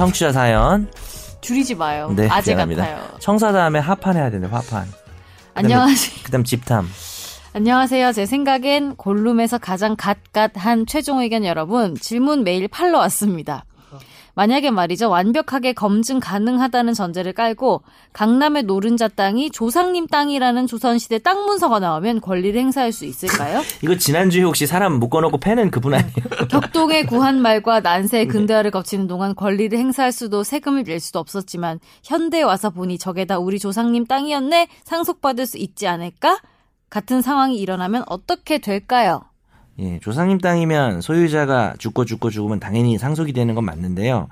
청취자 사연. 줄이지 마요. 네, 아재 미안합니다. 같아요. 청사 다음에 하판 해야 되는데 화판. 안녕하세요. 그다음 집탐. 안녕하세요. 제 생각엔 골룸에서 가장 갓갓한 최종 의견 여러분 질문 메일 팔러 왔습니다. 만약에 말이죠 완벽하게 검증 가능하다는 전제를 깔고 강남의 노른자 땅이 조상님 땅이라는 조선시대 땅 문서가 나오면 권리를 행사할 수 있을까요? 이거 지난주에 혹시 사람 묶어놓고 패는 그분 아니에요? 격동의 구한말과 난세의 근대화를 거치는 동안 권리를 행사할 수도 세금을 낼 수도 없었지만 현대에 와서 보니 저게 다 우리 조상님 땅이었네 상속받을 수 있지 않을까? 같은 상황이 일어나면 어떻게 될까요? 예, 조상님 땅이면 소유자가 죽고 죽고 죽으면 당연히 상속이 되는 건 맞는데요.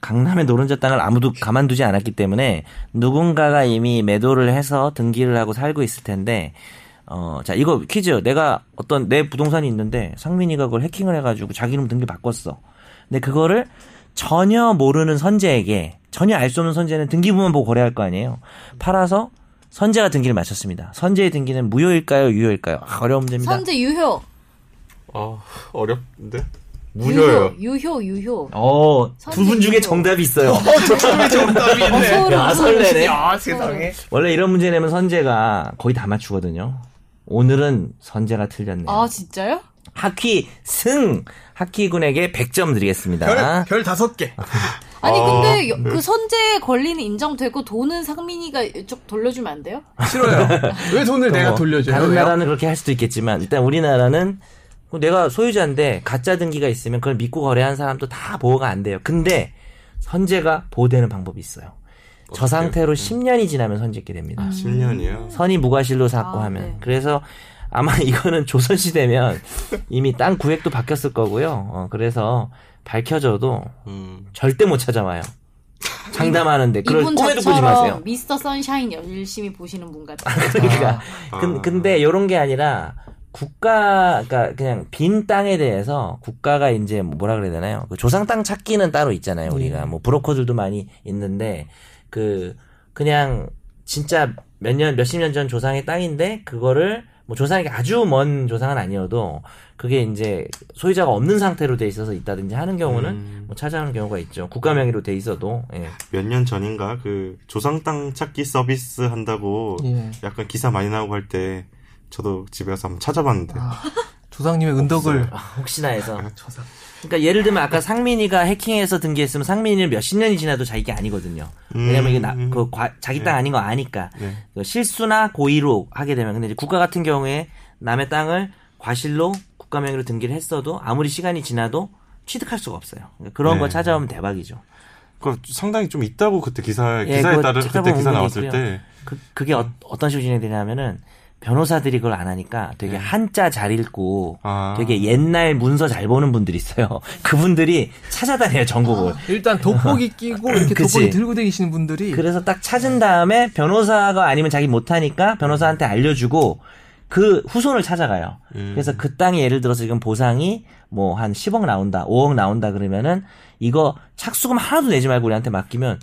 강남의 노른자 땅을 아무도 가만두지 않았기 때문에 누군가가 이미 매도를 해서 등기를 하고 살고 있을 텐데 어, 자, 이거 퀴즈. 내가 어떤 내 부동산이 있는데 상민이가 그걸 해킹을 해가지고 자기 이름 등기 바꿨어. 근데 그거를 전혀 모르는 선재에게 전혀 알 수 없는 선재는 등기부만 보고 거래할 거 아니에요. 팔아서 선재가 등기를 마쳤습니다. 선재의 등기는 무효일까요, 유효일까요? 아, 어려운 문제입니다. 선제 유효. 아 어렵는데 무효예요. 유효, 유효. 어, 두 분 중에 정답이 있어요. 정답이 어, 소름, 야, 소름. 설레네. 아 세상에. 원래 이런 문제 내면 선재가 거의 다 맞추거든요. 오늘은 선재가 틀렸네요. 아, 진짜요? 하키 승! 하키 군에게 100점 드리겠습니다. 별 다섯 개. 아니, 아, 근데 여- 네. 그 선제 권리는 인정되고 돈은 상민이가 쭉 돌려주면 안 돼요? 싫어요. 왜 돈을 내가 뭐 돌려줘요? 다른? 나라는 그렇게 할 수도 있겠지만 일단 우리나라는 뭐 내가 소유자인데 가짜 등기가 있으면 그걸 믿고 거래한 사람도 다 보호가 안 돼요. 근데 선재가 보호되는 방법이 있어요. 저? 상태로 10년이 지나면 선재게 됩니다. 아, 10년이요. 선이 무과실로 샀고 아, 하면 네. 그래서 아마 이거는 조선시대면 이미 땅 구획도 바뀌었을 거고요. 어, 그래서 밝혀져도 음. 절대 못 찾아와요. 장담하는데 이분 꿈에도 꾸지 마세요. 미스터 선샤인 열심히 보시는 분 같아요. 그러니까 아. 근, 근데 요런 게 아니라 국가 그러니까 그냥 빈 땅에 대해서 국가가 이제 뭐라 그래야 되나요? 그 조상 땅 찾기는 따로 있잖아요. 우리가 뭐 브로커들도 많이 있는데 그 그냥 진짜 몇 년 몇십 년 전 조상의 땅인데 그거를 뭐 조상이 아주 먼 조상은 아니어도 그게 이제 소유자가 없는 상태로 돼 있어서 있다든지 하는 경우는 음. 뭐 찾아오는 경우가 있죠. 국가 명의로 돼 있어도 예. 몇 년 전인가 그 조상 땅 찾기 서비스 한다고 예. 약간 기사 많이 나오고 할 때 저도 집에 가서 한번 찾아봤는데 아, 조상님의 은덕을 혹시나 해서. 그러니까 예를 들면 아까 상민이가 해킹해서 등기했으면 상민이는 몇십 년이 지나도 자기 아니거든요. 왜냐면 이게 나, 음. 그 과- 자기 땅 아닌 거 아니까. 네. 그 실수나 고의로 하게 되면 근데 이제 국가 같은 경우에 남의 땅을 과실로 국가 명의로 등기를 했어도 아무리 시간이 지나도 취득할 수가 없어요. 그러니까 그런 네. 거 찾아오면 대박이죠. 그 상당히 좀 있다고 그때 기사 예, 기사에 그거 따른 그때 기사 나왔을 있고요. 때 그, 그게 어, 떤 식으로 진행되냐면은 변호사들이 그걸 안 하니까 되게 네. 한자 잘 읽고 아. 되게 옛날 문서 잘 보는 분들이 있어요. 그분들이 찾아다녀요, 전국을. 일단 돋보기 끼고 이렇게. 돋보기 들고 다니시는 분들이 그래서 딱 찾은 다음에 변호사가 아니면 자기 못하니까 변호사한테 알려주고 그 후손을 찾아가요. 음. 그래서 그 땅이 예를 들어서 지금 보상이 뭐 한 10억 나온다, 5억 나온다 그러면은 이거 착수금 하나도 내지 말고 우리한테 맡기면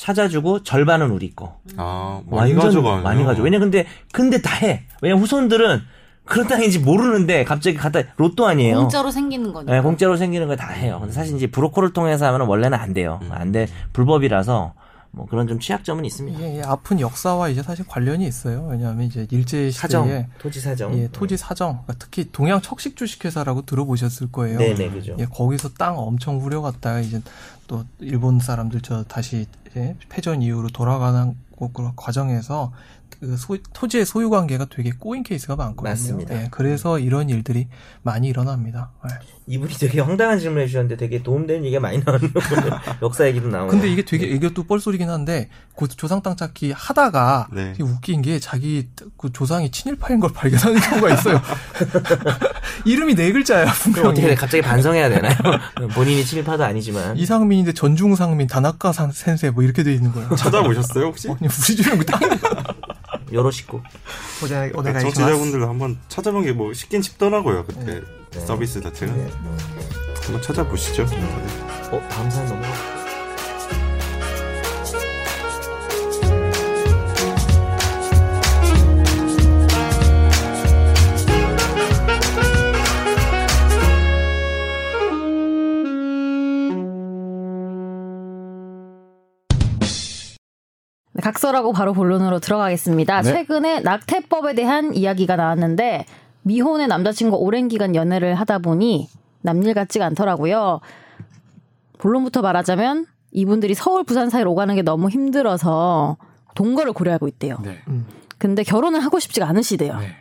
찾아주고 절반은 우리 거. 아 많이 완전 가져가요. 많이 가져. 왜냐 근데 근데 다 해. 왜냐 후손들은 그런 땅인지 모르는데 갑자기 갖다 로또 아니에요. 공짜로 생기는 거니까. 네, 공짜로 생기는 거 다 해요. 근데 사실 이제 브로커를 통해서 하면 원래는 안 돼요. 음. 안 돼. 불법이라서 뭐 그런 좀 취약점은 있습니다. 이게 이 아픈 역사와 이제 사실 관련이 있어요. 왜냐하면 이제 일제 사정, 시대에 토지 사정. 예, 토지 사정, 그러니까 특히 동양 척식 주식회사라고 들어보셨을 거예요. 네 네 그죠. 예, 거기서 땅 엄청 후려갔다가 이제 또 일본 사람들 저 다시 패전 이후로 돌아가는 그 과정에서 그 소, 토지의 소유 관계가 되게 꼬인 케이스가 많거든요. 맞습니다. 예, 그래서 이런 일들이 많이 일어납니다. 예. 이분이 되게 황당한 질문을 해주셨는데 되게 도움되는 얘기가 많이 나오는 역사 얘기도 나오고. 근데 이게 되게 이것도 뻘소리긴 한데 그 조상 땅 찾기 하다가 네. 웃긴 게 자기 그 조상이 친일파인 걸 발견하는 경우가 있어요. 이름이 네 글자야 그럼 어떻게? 갑자기 반성해야 되나요? 본인이 친일파도 아니지만. 이상민인데 전중상민, 다나카 상- 센세 뭐 이렇게 돼 있는 거예요. 찾아보셨어요 혹시? 아니 우리 집에 그 땅이 요로시고. 오네가 청취자분들도 한번 찾아본 게 뭐 쉽긴 쉽더라고요 그때 서비스 자체가 한번 찾아보시죠. 어 다음 사연 넘어가. 각설하고 바로 본론으로 들어가겠습니다. 네. 최근에 낙태법에 대한 이야기가 나왔는데 미혼의 남자친구 오랜 기간 연애를 하다 보니 남일 같지가 않더라고요. 본론부터 말하자면 이분들이 서울 부산 사이로 오가는 게 너무 힘들어서 동거를 고려하고 있대요. 네. 근데 결혼을 하고 싶지가 않으시대요. 네.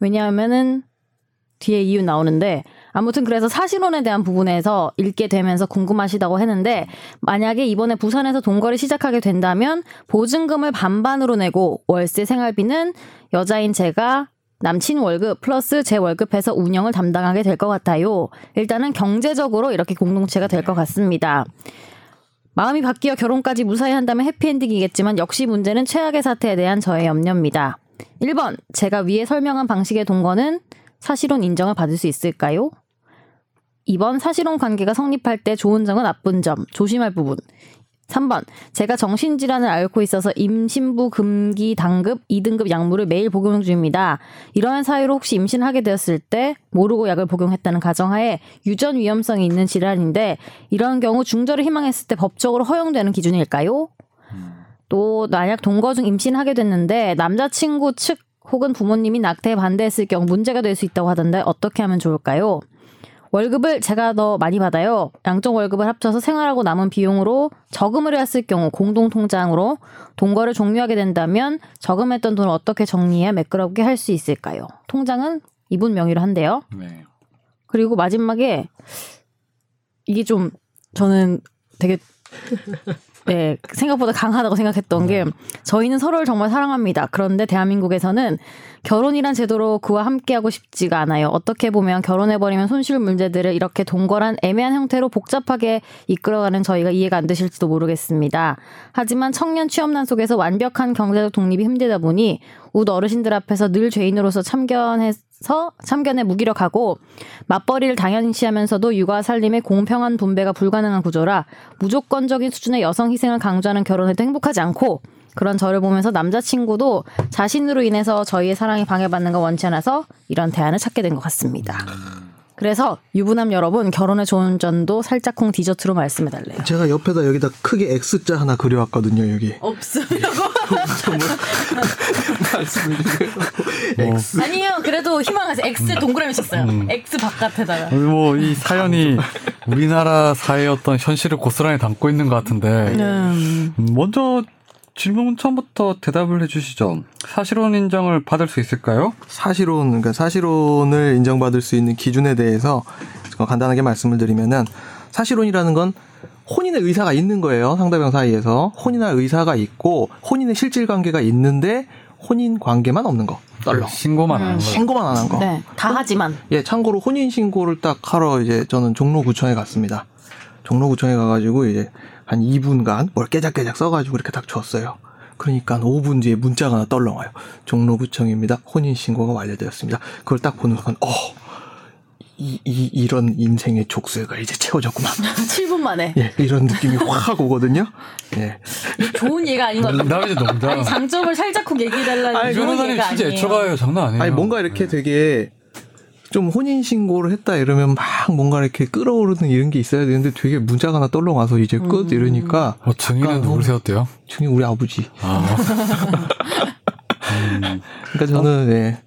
왜냐하면은 뒤에 이유 나오는데 아무튼 그래서 사실혼에 대한 부분에서 읽게 되면서 궁금하시다고 했는데 만약에 이번에 부산에서 동거를 시작하게 된다면 보증금을 반반으로 내고 월세 생활비는 여자인 제가 남친 월급 플러스 제 월급해서 운영을 담당하게 될 것 같아요. 일단은 경제적으로 이렇게 공동체가 될 것 같습니다. 마음이 바뀌어 결혼까지 무사히 한다면 해피엔딩이겠지만 역시 문제는 최악의 사태에 대한 저의 염려입니다. 1번, 제가 위에 설명한 방식의 동거는 사실혼 인정을 받을 수 있을까요? 2번, 사실혼 관계가 성립할 때 좋은 점과 나쁜 점, 조심할 부분. 3번, 제가 정신질환을 앓고 있어서 임신부 금기 당급 2등급 약물을 매일 복용 중입니다. 이러한 사유로 혹시 임신하게 되었을 때 모르고 약을 복용했다는 가정하에 유전 위험성이 있는 질환인데 이런 경우 중절을 희망했을 때 법적으로 허용되는 기준일까요? 또 만약 동거 중 임신하게 됐는데 남자친구 측 혹은 부모님이 낙태에 반대했을 경우 문제가 될 수 있다고 하던데 어떻게 하면 좋을까요? 월급을 제가 더 많이 받아요. 양쪽 월급을 합쳐서 생활하고 남은 비용으로 저금을 했을 경우 공동 통장으로 동거를 종료하게 된다면 저금했던 돈을 어떻게 정리해야 매끄럽게 할 수 있을까요? 통장은 이분 명의로 한대요. 네. 그리고 마지막에 이게 좀 저는 되게 네, 생각보다 강하다고 생각했던 게 저희는 서로를 정말 사랑합니다. 그런데 대한민국에서는 결혼이란 제도로 그와 함께하고 싶지가 않아요. 어떻게 보면 결혼해버리면 손실 문제들을 이렇게 동거란 애매한 형태로 복잡하게 이끌어가는 저희가 이해가 안 되실지도 모르겠습니다. 하지만 청년 취업난 속에서 완벽한 경제적 독립이 힘들다 보니 웃어르신들 앞에서 늘 죄인으로서 참견에서 참견에 무기력하고 맞벌이를 당연시하면서도 육아 살림의 공평한 분배가 불가능한 구조라 무조건적인 수준의 여성 희생을 강조하는 결혼에도 행복하지 않고 그런 저를 보면서 남자친구도 자신으로 인해서 저희의 사랑이 방해받는 걸 원치 않아서 이런 대안을 찾게 된 것 같습니다. 그래서 유부남 여러분 결혼의 좋은 점도 살짝쿵 디저트로 말씀해 달래요. 제가 옆에다 여기다 크게 X자 하나 그려왔거든요, 여기. 없으려고? 말씀을 X. 아니요. 그래도 희망하세요. X 동그라미 쳤어요. X 바깥에다가. 뭐 이 사연이 우리나라 사회의 어떤 현실을 고스란히 담고 있는 것 같은데 음. 먼저 질문 처음부터 대답을 해주시죠. 사실혼 인정을 받을 수 있을까요? 사실혼, 그러니까 사실혼을 인정받을 수 있는 기준에 대해서 간단하게 말씀을 드리면은 사실혼이라는 건 혼인의 의사가 있는 거예요. 상대방 사이에서 혼인할 의사가 있고 혼인의 실질 관계가 있는데 혼인 관계만 없는 거. 떨렁. 신고만 하는 거. 신고만 안 한 거. 네. 다 하지만. 예, 참고로 혼인 신고를 딱 하러 이제 저는 종로구청에 갔습니다. 종로구청에 가가지고 이제 한 2분간 뭘 깨작깨작 써가지고 이렇게 딱 줬어요. 그러니까 5분 뒤에 문자가 하나 떨렁 와요. 종로구청입니다. 혼인 신고가 완료되었습니다. 그걸 딱 보는 순간, 어, 이, 이, 이런 인생의 족쇄가 이제 채워졌구만. 7분 만에. 예, 이런 느낌이 확 오거든요. 예. 좋은 예가 아닌 것 같아요. 나 이제 농담. 아니, 장점을 살짝쿵 얘기해달라는 변호사님 예가 진짜 아니에요. 애처가요. 장난 아니에요. 아니, 뭔가 이렇게 되게 좀 혼인 신고를 했다 이러면 막 뭔가 이렇게 끌어오르는 이런 게 있어야 되는데 되게 문자가 하나 떨렁 와서 이제 끝 이러니까 어, 증인은 누굴 세웠대요? 중이 우리 아버지. 아. 그러니까 저는 예.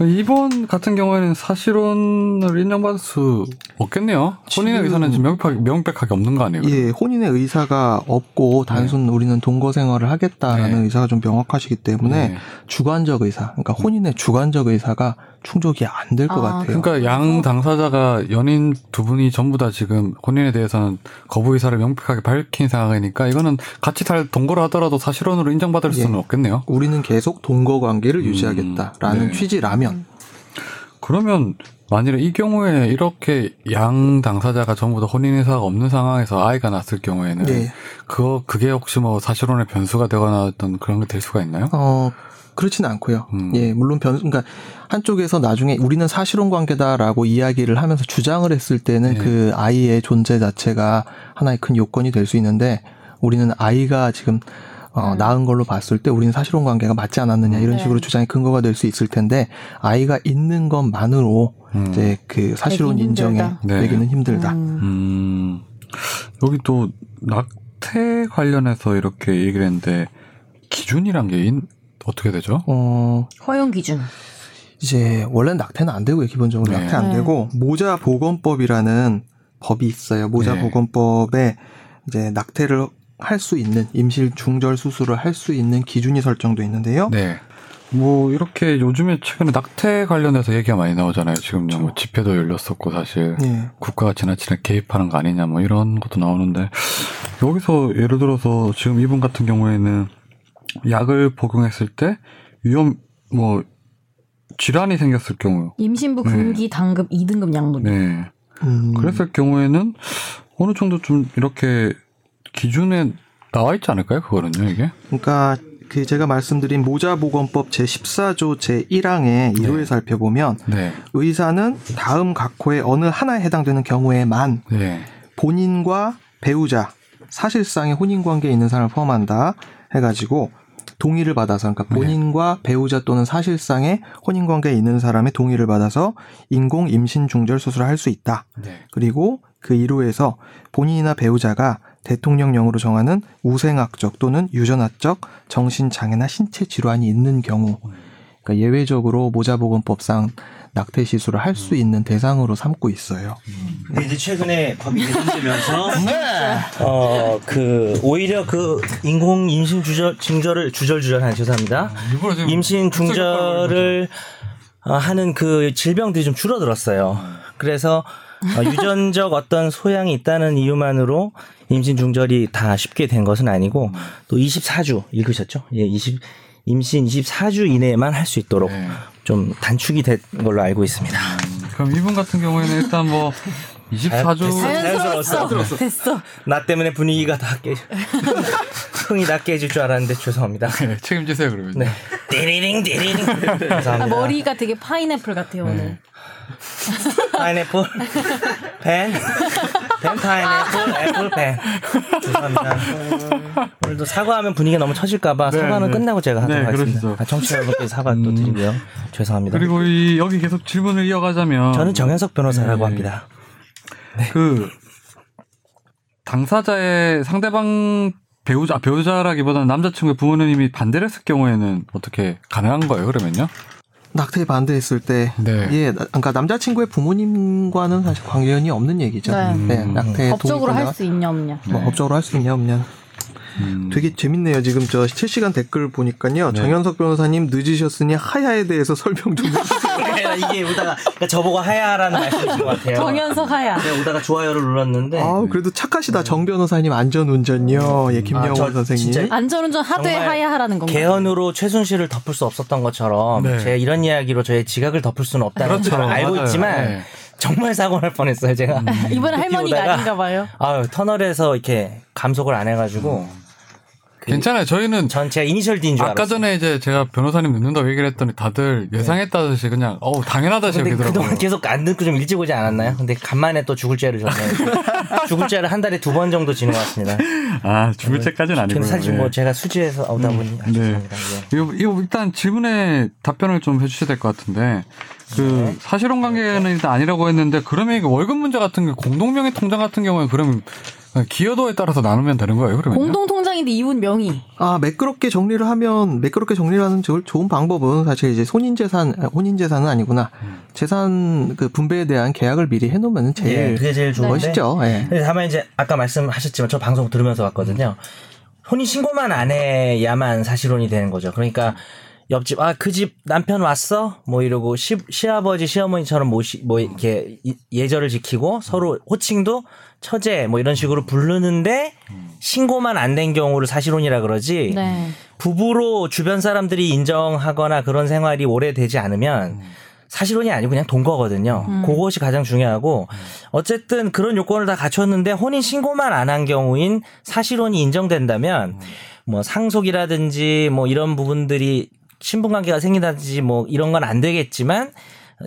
이번 같은 경우에는 사실혼을 인정받을 수 없겠네요. 혼인의 의사는 지금 명백하게, 명백하게 없는 거 아니에요? 예, 혼인의 의사가 없고 단순 우리는 동거 생활을 하겠다라는 네. 의사가 좀 명확하시기 때문에 네. 주관적 의사, 그러니까 혼인의 주관적 의사가 충족이 안 될것 아, 같아요. 그러니까 양 당사자가 연인 두 분이 전부 다 지금 혼인에 대해서는 거부 의사를 명백하게 밝힌 상황이니까 이거는 같이 살 동거를 하더라도 사실혼으로 인정받을 수는 예. 없겠네요. 우리는 계속 동거 관계를 유지하겠다라는 네. 취지라면 그러면 만일에 이 경우에 이렇게 양 당사자가 전부 다 혼인 의사가 없는 상황에서 아이가 났을 경우에는 예. 그거 그게 혹시 뭐 사실혼의 변수가 되거나 어떤 그런 게 될 수가 있나요? 어 그렇지는 않고요. 음. 예, 물론 변 그러니까 한쪽에서 나중에 우리는 사실혼 관계다라고 이야기를 하면서 주장을 했을 때는 네. 그 아이의 존재 자체가 하나의 큰 요건이 될 수 있는데 우리는 아이가 지금 어, 낳은 걸로 봤을 때 우리는 사실혼 관계가 맞지 않았느냐 이런 네. 식으로 주장의 근거가 될 수 있을 텐데 아이가 있는 것만으로 음. 이제 그 사실혼 인정에. 네. 되기는 힘들다. 음. 음, 여기 또 낙태 관련해서 이렇게 얘기를 했는데 기준이란 게 인- 어떻게 되죠? 어, 허용 기준. 이제 원래 낙태는 안 되고요. 기본적으로 네. 낙태 안 네. 되고 모자 보건법이라는 법이 있어요. 모자 네. 보건법에 이제 낙태를 할 수 있는 임실 중절 수술을 할 수 있는 기준이 설정돼 있는데요. 네. 뭐 이렇게 요즘에 최근에 낙태 관련해서 얘기가 많이 나오잖아요. 지금요. 뭐 집회도 열렸었고 사실 예. 국가가 지나치게 개입하는 거 아니냐 뭐 이런 것도 나오는데 여기서 예를 들어서 지금 이분 같은 경우에는 약을 복용했을 때 위험 뭐 질환이 생겼을 경우 임신부 네. 금기 당급 2등급 약물. 네. 음, 그랬을 경우에는 어느 정도 좀 이렇게 기준에 나와 있지 않을까요? 그거는요, 이게? 그러니까 그 제가 말씀드린 모자보건법 제14조 제1항의 1호에 살펴보면 네. 의사는 다음 각호의 어느 하나에 해당되는 경우에만 네. 본인과 배우자 사실상의 혼인 관계에 있는 사람을 포함한다 해 가지고 동의를 받아서 그러니까 본인과 배우자 또는 사실상의 혼인 관계에 있는 사람의 동의를 받아서 인공 임신 중절 수술을 할 수 있다. 네. 그리고 그 이루에서 본인이나 배우자가 대통령령으로 정하는 우생학적 또는 유전학적 정신장애나 신체 질환이 있는 경우 그러니까 예외적으로 모자보건법상 낙태 시술을 할 수 있는 대상으로 삼고 있어요. 근데 이제 최근에 법이 개정되면서 어그 오히려 그 인공 임신 주절 중절을 주절 주절한 죄송합니다. 일부러 지금 임신 중절을 어, 하는 그 질병들이 좀 줄어들었어요. 그래서 어, 유전적 어떤 소양이 있다는 이유만으로 임신 중절이 다 쉽게 된 것은 아니고 또 24주 읽으셨죠? 예, 20 임신 24주 이내에만 할 수 있도록 네. 좀 단축이 된 걸로 알고 있습니다. 그럼 이분 같은 경우에는 일단 뭐 24주 자연스러웠어. 됐어. 나 때문에 분위기가 다 깨, 흥이 다 깨질 줄 알았는데 죄송합니다. 네, 책임지세요 그러면. 네. 띠리링 띠리링. 죄송합니다. 머리가 되게 파인애플 같아요 오늘. 파인애플 펜. 펜 파인애플 애플 펜. 죄송합니다. 오늘도 사과하면 분위기가 너무 처질까봐 네, 사과는 네. 끝나고 제가 하도록 네, 하겠습니다. 아, 청취자 여러분께 사과 또 음. 드리고요. 죄송합니다. 그리고 이 여기 계속 질문을 이어가자면 저는 정현석 변호사라고 네. 합니다. 그 당사자의 상대방 배우자 아, 배우자라기보다는 남자친구의 부모님이 반대를 했을 경우에는 어떻게 가능한 거예요? 그러면요? 낙태에 반대했을 때, 네. 예, 나- 그러니까 남자친구의 부모님과는 사실 관련이 없는 얘기죠. 네. 네, 음. 낙태 법적으로 할 수 있냐 없냐. 뭐 네. 법적으로 할 수 있냐 없냐. 음. 되게 재밌네요. 지금 저 실시간 댓글 보니까요. 네. 정현석 변호사님 늦으셨으니 하야에 대해서 설명 좀 해주세요. 이게 오다가 그러니까 저보고 하야라는 말씀이신 것 같아요. 정현석 하야. 제가 오다가 좋아요를 눌렀는데 아, 그래도 착하시다. 정 변호사님 안전운전요. 예, 김영호 아, 저 선생님. 진짜 안전운전 하되 정말 하야 하라는 건가요? 개헌으로 최순실을 덮을 수 없었던 것처럼 네. 제가 이런 이야기로 저의 지각을 덮을 수는 없다는 그렇죠. 걸 알고 맞아요. 있지만 네. 정말 사고 날 뻔했어요 제가. 이번에 할머니가 아닌가 봐요. 아유 터널에서 이렇게 감속을 안 해가지고 괜찮아요. 저희는 전 제가 이니셜 D인 줄 아까 알았어요. 전에 이제 제가 변호사님 늦는다고 얘기를 했더니 다들 예상했다듯이 그냥 어우 당연하다시 근데 여기더라고요. 그동안 계속 안 듣고 좀 일찍 오지 않았나요? 근데 간만에 또 죽을 죄를 졌네요. 죽을 죄를 한 달에 두 번 정도 지는 것 같습니다. 아 죽을 때까지는 아니고요. 저는 사실 예. 뭐 제가 수지에서 오다 보니 아, 네. 죄송합니다. 예. 이거, 이거 일단 질문에 답변을 좀 해주셔야 될 것 같은데 그 네. 사실혼 관계는 일단 아니라고 했는데 그러면 이거 월급 문제 같은 게 공동명의 통장 같은 경우에 그러면 기여도에 따라서 나누면 되는 거예요 그러면 공동 통장인데 이혼 명의. 아, 매끄럽게 정리를 하면, 매끄럽게 정리를 하는 저- 좋은 방법은 사실 이제 혼인재산, 아, 혼인재산은 아니구나. 재산 그 분배에 대한 계약을 미리 해놓으면 예, 제일 그게 제일 좋은데. 멋있죠. 예. 근데 다만 이제 아까 말씀하셨지만 저 방송 들으면서 왔거든요. 혼인 신고만 안 해야만 사실혼이 되는 거죠. 그러니까 옆집 아 그 집 남편 왔어 뭐 이러고 시, 시아버지 시어머니처럼 모시 뭐 이렇게 이- 예절을 지키고 서로 호칭도 처제 뭐 이런 식으로 부르는데 신고만 안 된 경우를 사실혼이라 그러지 네. 부부로 주변 사람들이 인정하거나 그런 생활이 오래되지 않으면 사실혼이 아니고 그냥 돈 거거든요. 그것이 가장 중요하고 어쨌든 그런 요건을 다 갖췄는데 혼인 신고만 안 한 경우인 사실혼이 인정된다면 뭐 상속이라든지 뭐 이런 부분들이 신분 관계가 생긴다든지 뭐 이런 건 안 되겠지만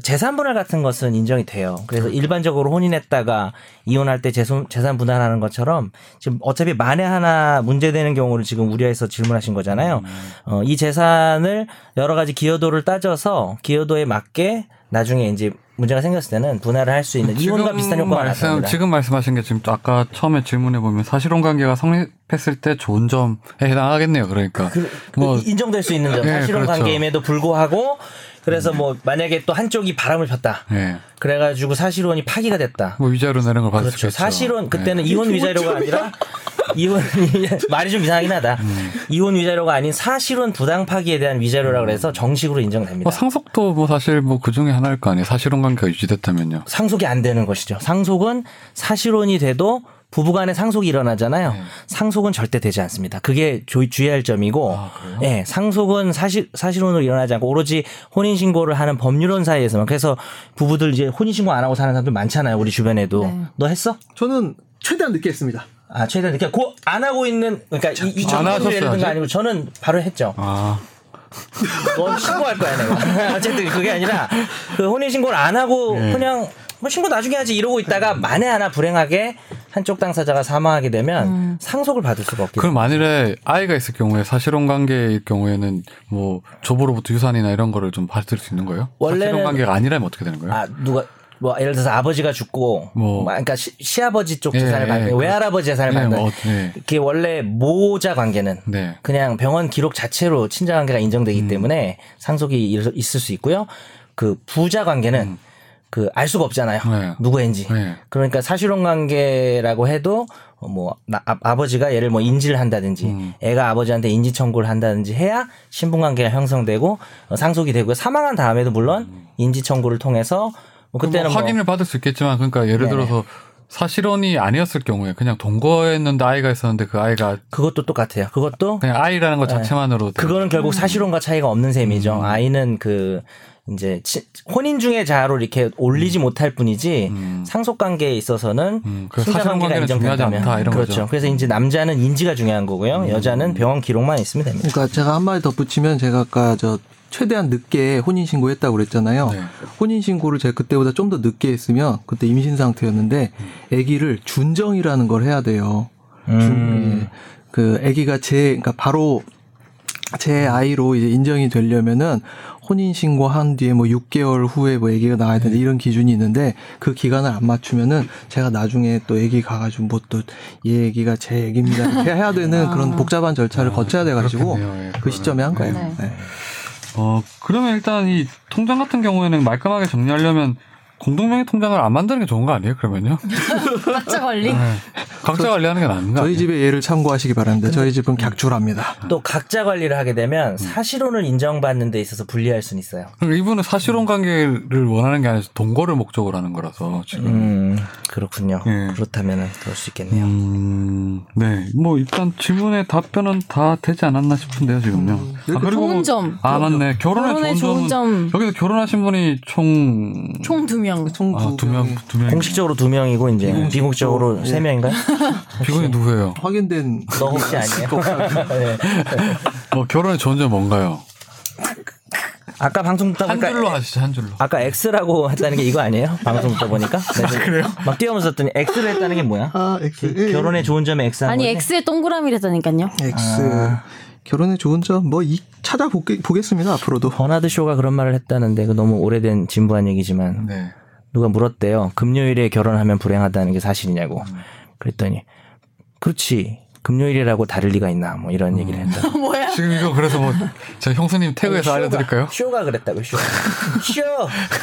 재산 분할 같은 것은 인정이 돼요. 그래서 일반적으로 혼인했다가 이혼할 때 재산, 재산 분할하는 것처럼 지금 어차피 만에 하나 문제되는 경우를 지금 우려해서 질문하신 거잖아요. 어, 이 재산을 여러 가지 기여도를 따져서 기여도에 맞게 나중에 이제 문제가 생겼을 때는 분할을 할 수 있는 이혼과 비슷한 효과가 말씀, 나타납니다. 지금 말씀하신 게 지금 또 아까 처음에 질문해 보면 사실혼 관계가 성립했을 때 좋은 점에 해당하겠네요. 그러니까 뭐 인정될 수 있는 점 예, 사실혼 그렇죠. 관계임에도 불구하고 그래서 뭐 만약에 또 한쪽이 바람을 폈다. 예. 그래가지고 사실혼이 파기가 됐다. 뭐 위자료 내는 걸 받을 수 그렇죠. 사실혼 예. 그때는 이혼 위자료가 아니라 이혼 말이 좀 이상하긴 하다. 음. 이혼 위자료가 아닌 사실혼 부당 파기에 대한 위자료라 그래서 정식으로 인정됩니다. 뭐 상속도 뭐 사실 뭐 그 중에 하나일 거 아니에요. 사실혼 관계가 유지됐다면요. 상속이 안 되는 것이죠. 상속은 사실혼이 돼도 부부간에 상속이 일어나잖아요. 네. 상속은 절대 되지 않습니다. 그게 조- 주의할 점이고, 아? 예, 상속은 사실 사실혼으로 일어나지 않고 오로지 혼인 신고를 하는 법률원 사이에서만. 그래서 부부들 이제 혼인 신고 안 하고 사는 사람들 많잖아요. 우리 주변에도. 네. 너 했어? 저는 최대한 늦게 했습니다. 아, 최대한 그러니까 그안 하고 있는 그러니까 이, 이안 정도로 예를 든거? 아니고 저는 바로 했죠. 아, 넌 신고할 거야 내가. 어쨌든 그게 아니라 그 혼인 신고를 안 하고 네. 그냥 뭐 신고 나중에 하지 이러고 있다가 만에 하나 불행하게 한쪽 당사자가 사망하게 되면 상속을 받을 수가 없게 그럼. 만일에 아이가 있을 경우에 사실혼 관계일 경우에는 뭐 조부로부터 유산이나 이런 거를 좀 받을 수 있는 거예요? 원래는- 사실혼 관계가 아니라면 어떻게 되는 거예요? 아 누가 뭐 예를 들어서 아버지가 죽고 뭐. 뭐 그러니까 시, 시아버지 쪽 예, 재산을 예, 받는 그- 외할아버지 재산을 네, 받는 뭐, 네. 그게 원래 모자 관계는 네. 그냥 병원 기록 자체로 친자 관계가 인정되기 음. 때문에 상속이 일- 있을 수 있고요. 그 부자 관계는 그알 수가 없잖아요. 음. 네. 누구인지. 네. 그러니까 사실혼 관계라고 해도 어, 뭐 나- 아, 버지가 얘를 뭐 인지를 한다든지 음. 애가 아버지한테 인지 청구를 한다든지 해야 신분 관계가 형성되고 어, 상속이 되고요. 사망한 다음에도 물론 인지 청구를 통해서 뭐 그때는 그때는 뭐 확인을 받을 수 있겠지만 그러니까 예를 네네. 들어서 사실혼이 아니었을 경우에 그냥 동거했는데 아이가 있었는데 그 아이가 그것도 똑같아요. 그것도 그냥 아이라는 것 자체만으로 네. 그거는 결국 사실혼과 차이가 없는 셈이죠. 음. 아이는 그 이제 치- 혼인 중의 자로 이렇게 올리지 못할 뿐이지 상속 관계에 있어서는 음, 그 친자 사실혼 관계가 관계는 중요하지 인정된다면 않다, 이런 그렇죠. 거죠. 음. 그래서 이제 남자는 인지가 중요한 거고요. 여자는 병원 기록만 있으면 됩니다. 그러니까 제가 한 마디 덧붙이면 제가 아까 저 최대한 늦게 혼인 신고했다고 그랬잖아요. 네. 혼인 신고를 제가 그때보다 좀 더 늦게 했으면 그때 임신 상태였는데 아기를 준정이라는 걸 해야 돼요. 준, 예. 그 아기가 제 그러니까 바로 제 아이로 이제 인정이 되려면은 혼인 신고한 뒤에 뭐 6개월 후에 뭐 아기가 나와야 되는데 이런 기준이 있는데 그 기간을 안 맞추면은 제가 나중에 또 아기 가가지고 뭐 또얘 아기가 제 아기입니다 이렇게 해야 되는 그런 복잡한 절차를 거쳐야 돼가지고. 예, 그. 시점에 한 거예요. 네. 네. 어 그러면 일단 이 통장 같은 경우에는 말끔하게 정리하려면 공동명의 통장을 안 만드는 게 좋은 거 아니에요? 그러면요? 각자 관리? 네. 각자 관리하는 게 나은 거 저희? 집의 예를 참고하시기 바랍니다. 저희 집은 객출합니다. 또 각자 관리를 하게 음. 되면 사실혼을 인정받는 데 있어서 불리할 수는 있어요. 이분은 사실혼 관계를 원하는 게 아니라 동거를 목적으로 하는 거라서 지금. 음, 그렇군요. 예. 그렇다면 그럴 수 있겠네요. 음, 네. 뭐 일단 질문의 답변은 다 되지 않았나 싶은데요, 지금요. 이렇게 좋은 점. 아, 맞네. 결혼의, 결혼의 좋은, 좋은 점은 점. 여기서 결혼하신 분이 총 총 두 명. 총 아, 두 명, 두 명. 공식적으로 두 명이고 이제 비공식적으로 예. 세 명인가요? 비건이 누구예요? 확인된 너 혹시 아니에요? 네. 뭐 결혼의 좋은 점 뭔가요? 아까 방송 듣다 한 보니까 줄로 하시죠, 한 줄로. 아까 X라고 했다는 게 이거 아니에요? 방송 듣다 보니까. 그래요? 막 뛰어면서 했더니 X를 했다는 게 뭐야? 아 X 결혼의 좋은 점에 X 한 아니 거지? X에 동그라미랬다니까요. X 결혼의 좋은 점 뭐 찾아보겠습니다 앞으로도. 버나드 쇼가 그런 말을 했다는데 그 너무 오래된 진부한 얘기지만 네. 누가 물었대요. 금요일에 결혼하면 불행하다는 게 사실이냐고. 그랬더니 그렇지. 금요일이라고 다를 리가 있나 뭐 이런 얘기를 했다. 뭐야? 지금 이거 그래서 뭐, 제가 형수님 태그해서 쇼가- 알려드릴까요? 쇼가 그랬다고 쇼. 쇼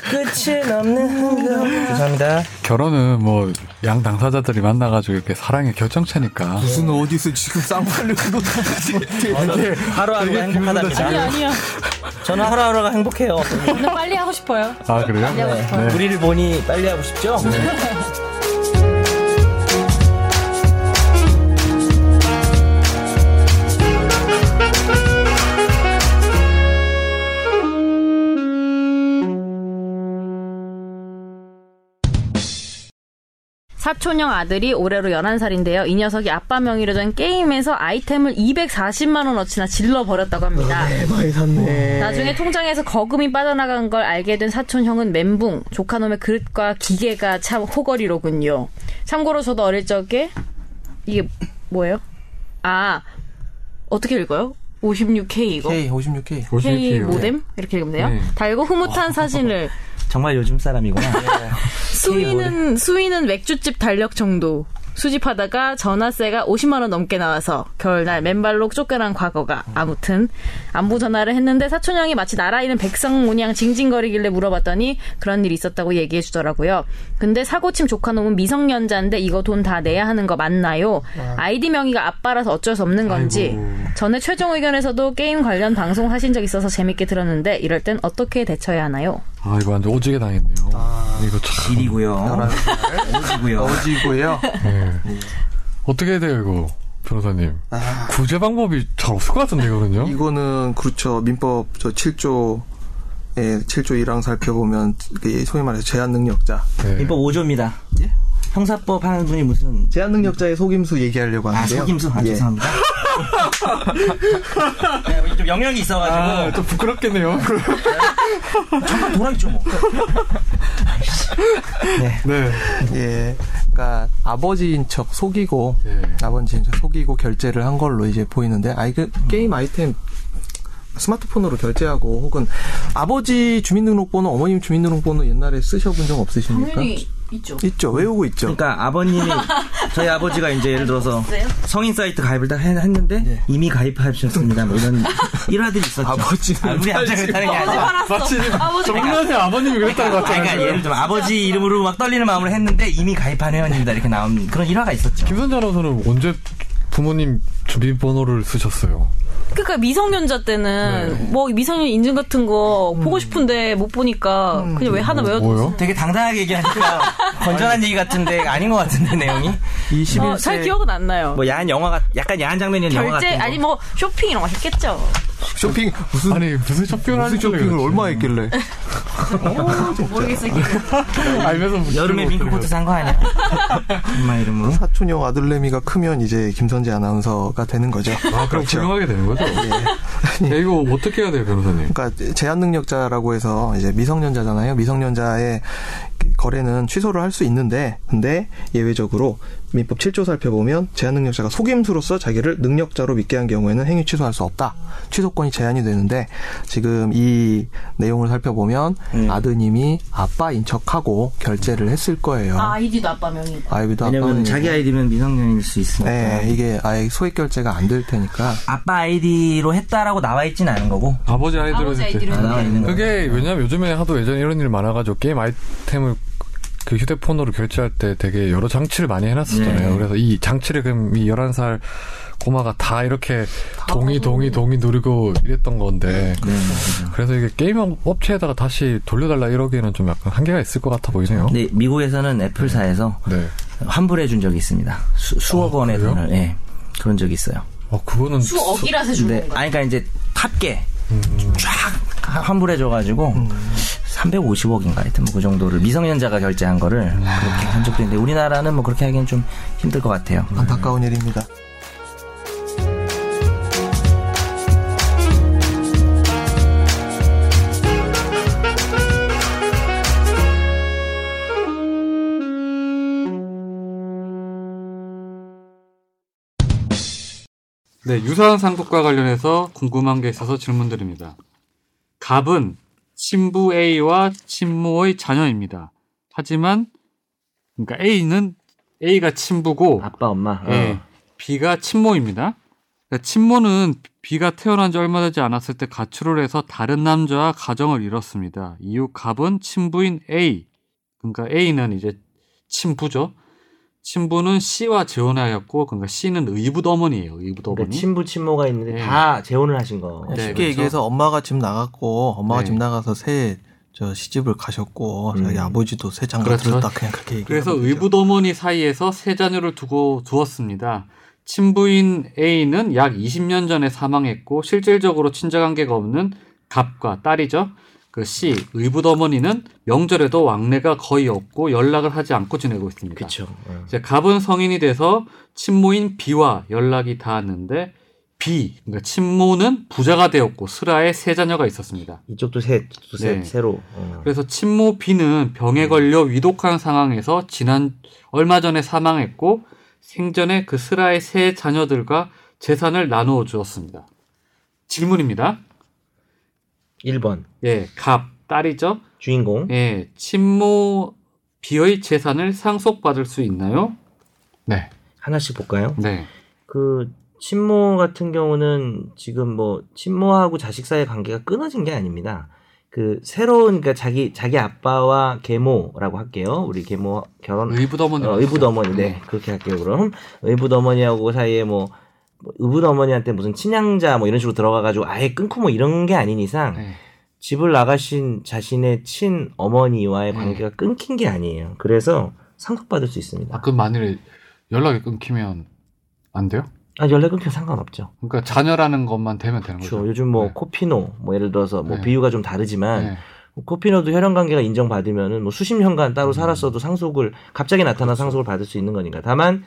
끝은 없는 거. 죄송합니다. 결혼은 뭐, 양 당사자들이 만나가지고 이렇게 사랑의 결정체니까. 무슨 어디서 지금 쌍팔로 하루하루가 아니 행복하답니다. 아니야. 저는 하루하루가 행복해요. 오늘 빨리 하고 싶어요. 아, 그래요? 빨리 하고 싶어요. 우리를 보니 빨리 하고 싶죠? 사촌형 아들이 올해로 11살인데요. 이 녀석이 아빠 명의로 된 게임에서 아이템을 240만 원어치나 질러 버렸다고 합니다. 많이 샀네. 나중에 통장에서 거금이 빠져나간 걸 알게 된 사촌형은 멘붕, 조카놈의 그릇과 기계가 참 호거리로군요. 참고로 저도 어릴 적에 이게 뭐예요? 아 어떻게 읽어요? 56K 이거. K 56K. K 56K. 모뎀 이렇게 읽으면 돼요. 네. 달고 흐뭇한 사진을 정말 요즘 사람이구나. 수위는 수위는 맥주집 달력 정도. 수집하다가 전화세가 50만 원 넘게 나와서 겨울날 맨발로 쫓겨난 과거가 아무튼 안부 전화를 했는데 사촌 형이 마치 날아있는 백성 모양 징징거리길래 물어봤더니 그런 일이 있었다고 얘기해 주더라고요. 근데 사고침 조카놈은 미성년자인데 이거 돈 다 내야 하는 거 맞나요? 아이디 명의가 아빠라서 어쩔 수 없는 건지 전에 최종 의견에서도 게임 관련 방송 하신 적 있어서 재밌게 들었는데 이럴 땐 어떻게 대처해야 하나요? 아 이거 완전 오지게 당했네요. 이거 참. 일이고요. 오지고요. 어지고요. 네. 어떻게 해야 돼요 이거 변호사님? 아. 구제 방법이 잘 없을 것 같은데 이거는요? 이거는 그렇죠. 민법 저 7조 예, 7조 1항 살펴보면 그 소위 말해서 제한 능력자. 네. 민법 5조입니다. 예? 형사법 하는 분이 무슨 제한 능력자의 속임수 얘기하려고 아 하는데요. 속임수 아 예. 죄송합니다. 네, 좀 영역이 있어가지고 아, 좀 부끄럽겠네요. 잠깐 돌아있죠 뭐. 네. 예. 그러니까 아버지인 척 속이고 예. 아버지인 척 속이고 결제를 한 걸로 이제 보이는데 아 이거 게임 아이템 스마트폰으로 결제하고 혹은 아버지 주민등록번호, 어머님 주민등록번호 옛날에 쓰셔본 적 없으십니까? 있죠. 있죠. 외우고 있죠. 그러니까 아버님이 저희 아버지가 이제 예를 들어서 성인 사이트 가입을 다 해- 했는데 네. 이미 가입하셨습니다. 뭐 이런 일화들이 있었죠. 아버지는 아, 우리 아버지가 그랬다는 게 아니라. 마치 정면에 아버님이 그랬다는 것 아니, 같잖아요. 그러니까 예를 들면 아버지 이름으로 막 떨리는 마음으로 했는데 이미 가입한 회원입니다. 이렇게 나온 그런 일화가 있었죠. 김선재 아나운서는 언제 부모님 주민번호를 쓰셨어요? 그러니까 미성년자 때는 네. 뭐 미성년 인증 같은 거 보고 싶은데 못 보니까 그냥 왜 하나 외워뒀어. 뭐요? 되게 당당하게 얘기하니까 건전한 얘기 같은데 아닌 것 같은데 내용이 이 11세 어, 잘 기억은 안 나요. 뭐 야한 영화가 약간 야한 장면이 있는 영화 같은 거. 아니 뭐 쇼핑 이런 거 했겠죠. 쇼핑 무슨 아니 무슨 쇼핑을 무슨 하는 쇼핑을 얼마 했길래? 모르겠어요. 알면서 여름에 밍크코트 산 거 아니야? 엄마 이름으로. 사촌형 아들내미가 크면 이제 김선재 아나운서가 되는 거죠. 아 그럼 훌륭하게 되는 거죠? 야, 이거 어떻게 해야 돼요 변호사님? 그러니까 제한 능력자라고 해서 이제 미성년자잖아요. 미성년자의 거래는 취소를 할 수 있는데 근데 예외적으로 민법 7조 살펴보면 제한 능력자가 속임수로서 자기를 능력자로 믿게 한 경우에는 행위 취소할 수 없다. 취소권이 제한이 되는데 지금 이 내용을 살펴보면 음. 아드님이 아빠인 척하고 결제를 했을 거예요. 아 이디도 아빠 명의. 아이비도 왜냐면 아빠는 자기 아이디면 미성년일 수 있으니까. 네, 이게 아예 소액 결제가 안 될 테니까 아빠 아이디로 했다라고 나와 있진 않은 거고. 아버지 아이들은 아버지 이제- 아이디로 아, 나와 있는 거. 그게 왜냐면 요즘에 하도 예전에 이런 일 많아가지고 게임 아이템을 그 휴대폰으로 결제할 때 되게 여러 장치를 많이 해놨었잖아요. 네. 그래서 이 장치를 그럼 이 11살 꼬마가 다 이렇게 동의, 동의, 동의 누르고 이랬던 건데. 네. 그래서 이게 게임 업체에다가 다시 돌려달라 이러기에는 좀 약간 한계가 있을 것 같아 보이네요. 근데 미국에서는 애플사에서 네. 환불해 준 적이 있습니다. 수, 억 아, 원의 그래요? 돈을. 예. 그런 적이 있어요. 어, 그거는. 수억이라서 주는 네. 거예요. 아니, 그러니까 이제 탑계 음, 쫙 환불해 줘 가지고 350억인가 하여튼 뭐 그 정도를 미성년자가 결제한 거를 그렇게 한 적도 있는데 우리나라는 뭐 그렇게 하기엔 좀 힘들 것 같아요. 안타까운 일입니다. 네, 유사한 상속과 관련해서 궁금한 게 있어서 질문드립니다. 갑은 친부 A와 친모의 자녀입니다. 하지만 그러니까 A는 A가 친부고 아빠, 엄마. 어. 예, B가 친모입니다. 그러니까 친모는 B가 태어난 지 얼마 되지 않았을 때 가출을 해서 다른 남자와 가정을 이뤘습니다. 이후 갑은 친부인 A, 그러니까 A는 이제 친부죠. 친부는 C와 재혼하였고, 그러니까 C는 의붓어머니예요. 의붓어머니. 그러니까 친부 친모가 있는데 네. 다 재혼을 하신 거. 네, 쉽게 그렇죠. 얘기해서 엄마가 집 나갔고 엄마가 네. 집 나가서 새 저 시집을 가셨고 음. 자기 아버지도 새 장가 그렇죠. 들었다 그냥 그렇게 얘기. 그래서 의붓어머니 사이에서 세 자녀를 두고 두었습니다. 친부인 A는 약 20년 전에 사망했고 실질적으로 친자관계가 없는 갑과 딸이죠. 그 C 의붓어머니는 명절에도 왕래가 거의 없고 연락을 하지 않고 지내고 있습니다. 어. 이제 갑은 성인이 돼서 친모인 B와 연락이 닿았는데 B 그러니까 친모는 부자가 되었고 슬하에 세 자녀가 있었습니다. 이쪽도 셋, 또 셋, 네. 새로. 어. 그래서 친모 B는 병에 걸려 위독한 상황에서 지난 얼마 전에 사망했고 생전에 그 슬하의 세 자녀들과 재산을 나누어 주었습니다. 질문입니다. 1번 예, 갑 딸이죠. 주인공 예, 친모 비의 재산을 상속받을 수 있나요? 네, 하나씩 볼까요? 네, 그 친모 같은 경우는 지금 뭐 친모하고 자식 사이의 관계가 끊어진 게 아닙니다. 그 새로운 그러니까 자기 자기 아빠와 계모라고 할게요. 우리 계모 결혼 의붓어머니. 어, 의붓어머니 네 그렇게 할게요. 그럼 의붓어머니하고 사이에 뭐, 뭐 의붓 어머니한테 무슨 친양자 뭐 이런 식으로 들어가가지고 아예 끊고 뭐 이런 게 아닌 이상 네. 집을 나가신 자신의 친 어머니와의 네. 관계가 끊긴 게 아니에요. 그래서 상속받을 수 있습니다. 아, 그 만일에 연락이 끊기면 안 돼요? 아, 연락 끊겨 상관없죠. 그러니까 자녀라는 것만 되면 되는 그렇죠. 거죠. 요즘 뭐 네. 코피노 뭐 예를 들어서 뭐 네. 비유가 좀 다르지만 네. 코피노도 혈연 관계가 인정받으면은 뭐 수십 년간 따로 살았어도 상속을 갑자기 나타나 음. 그렇죠. 상속을 받을 수 있는 거니까. 다만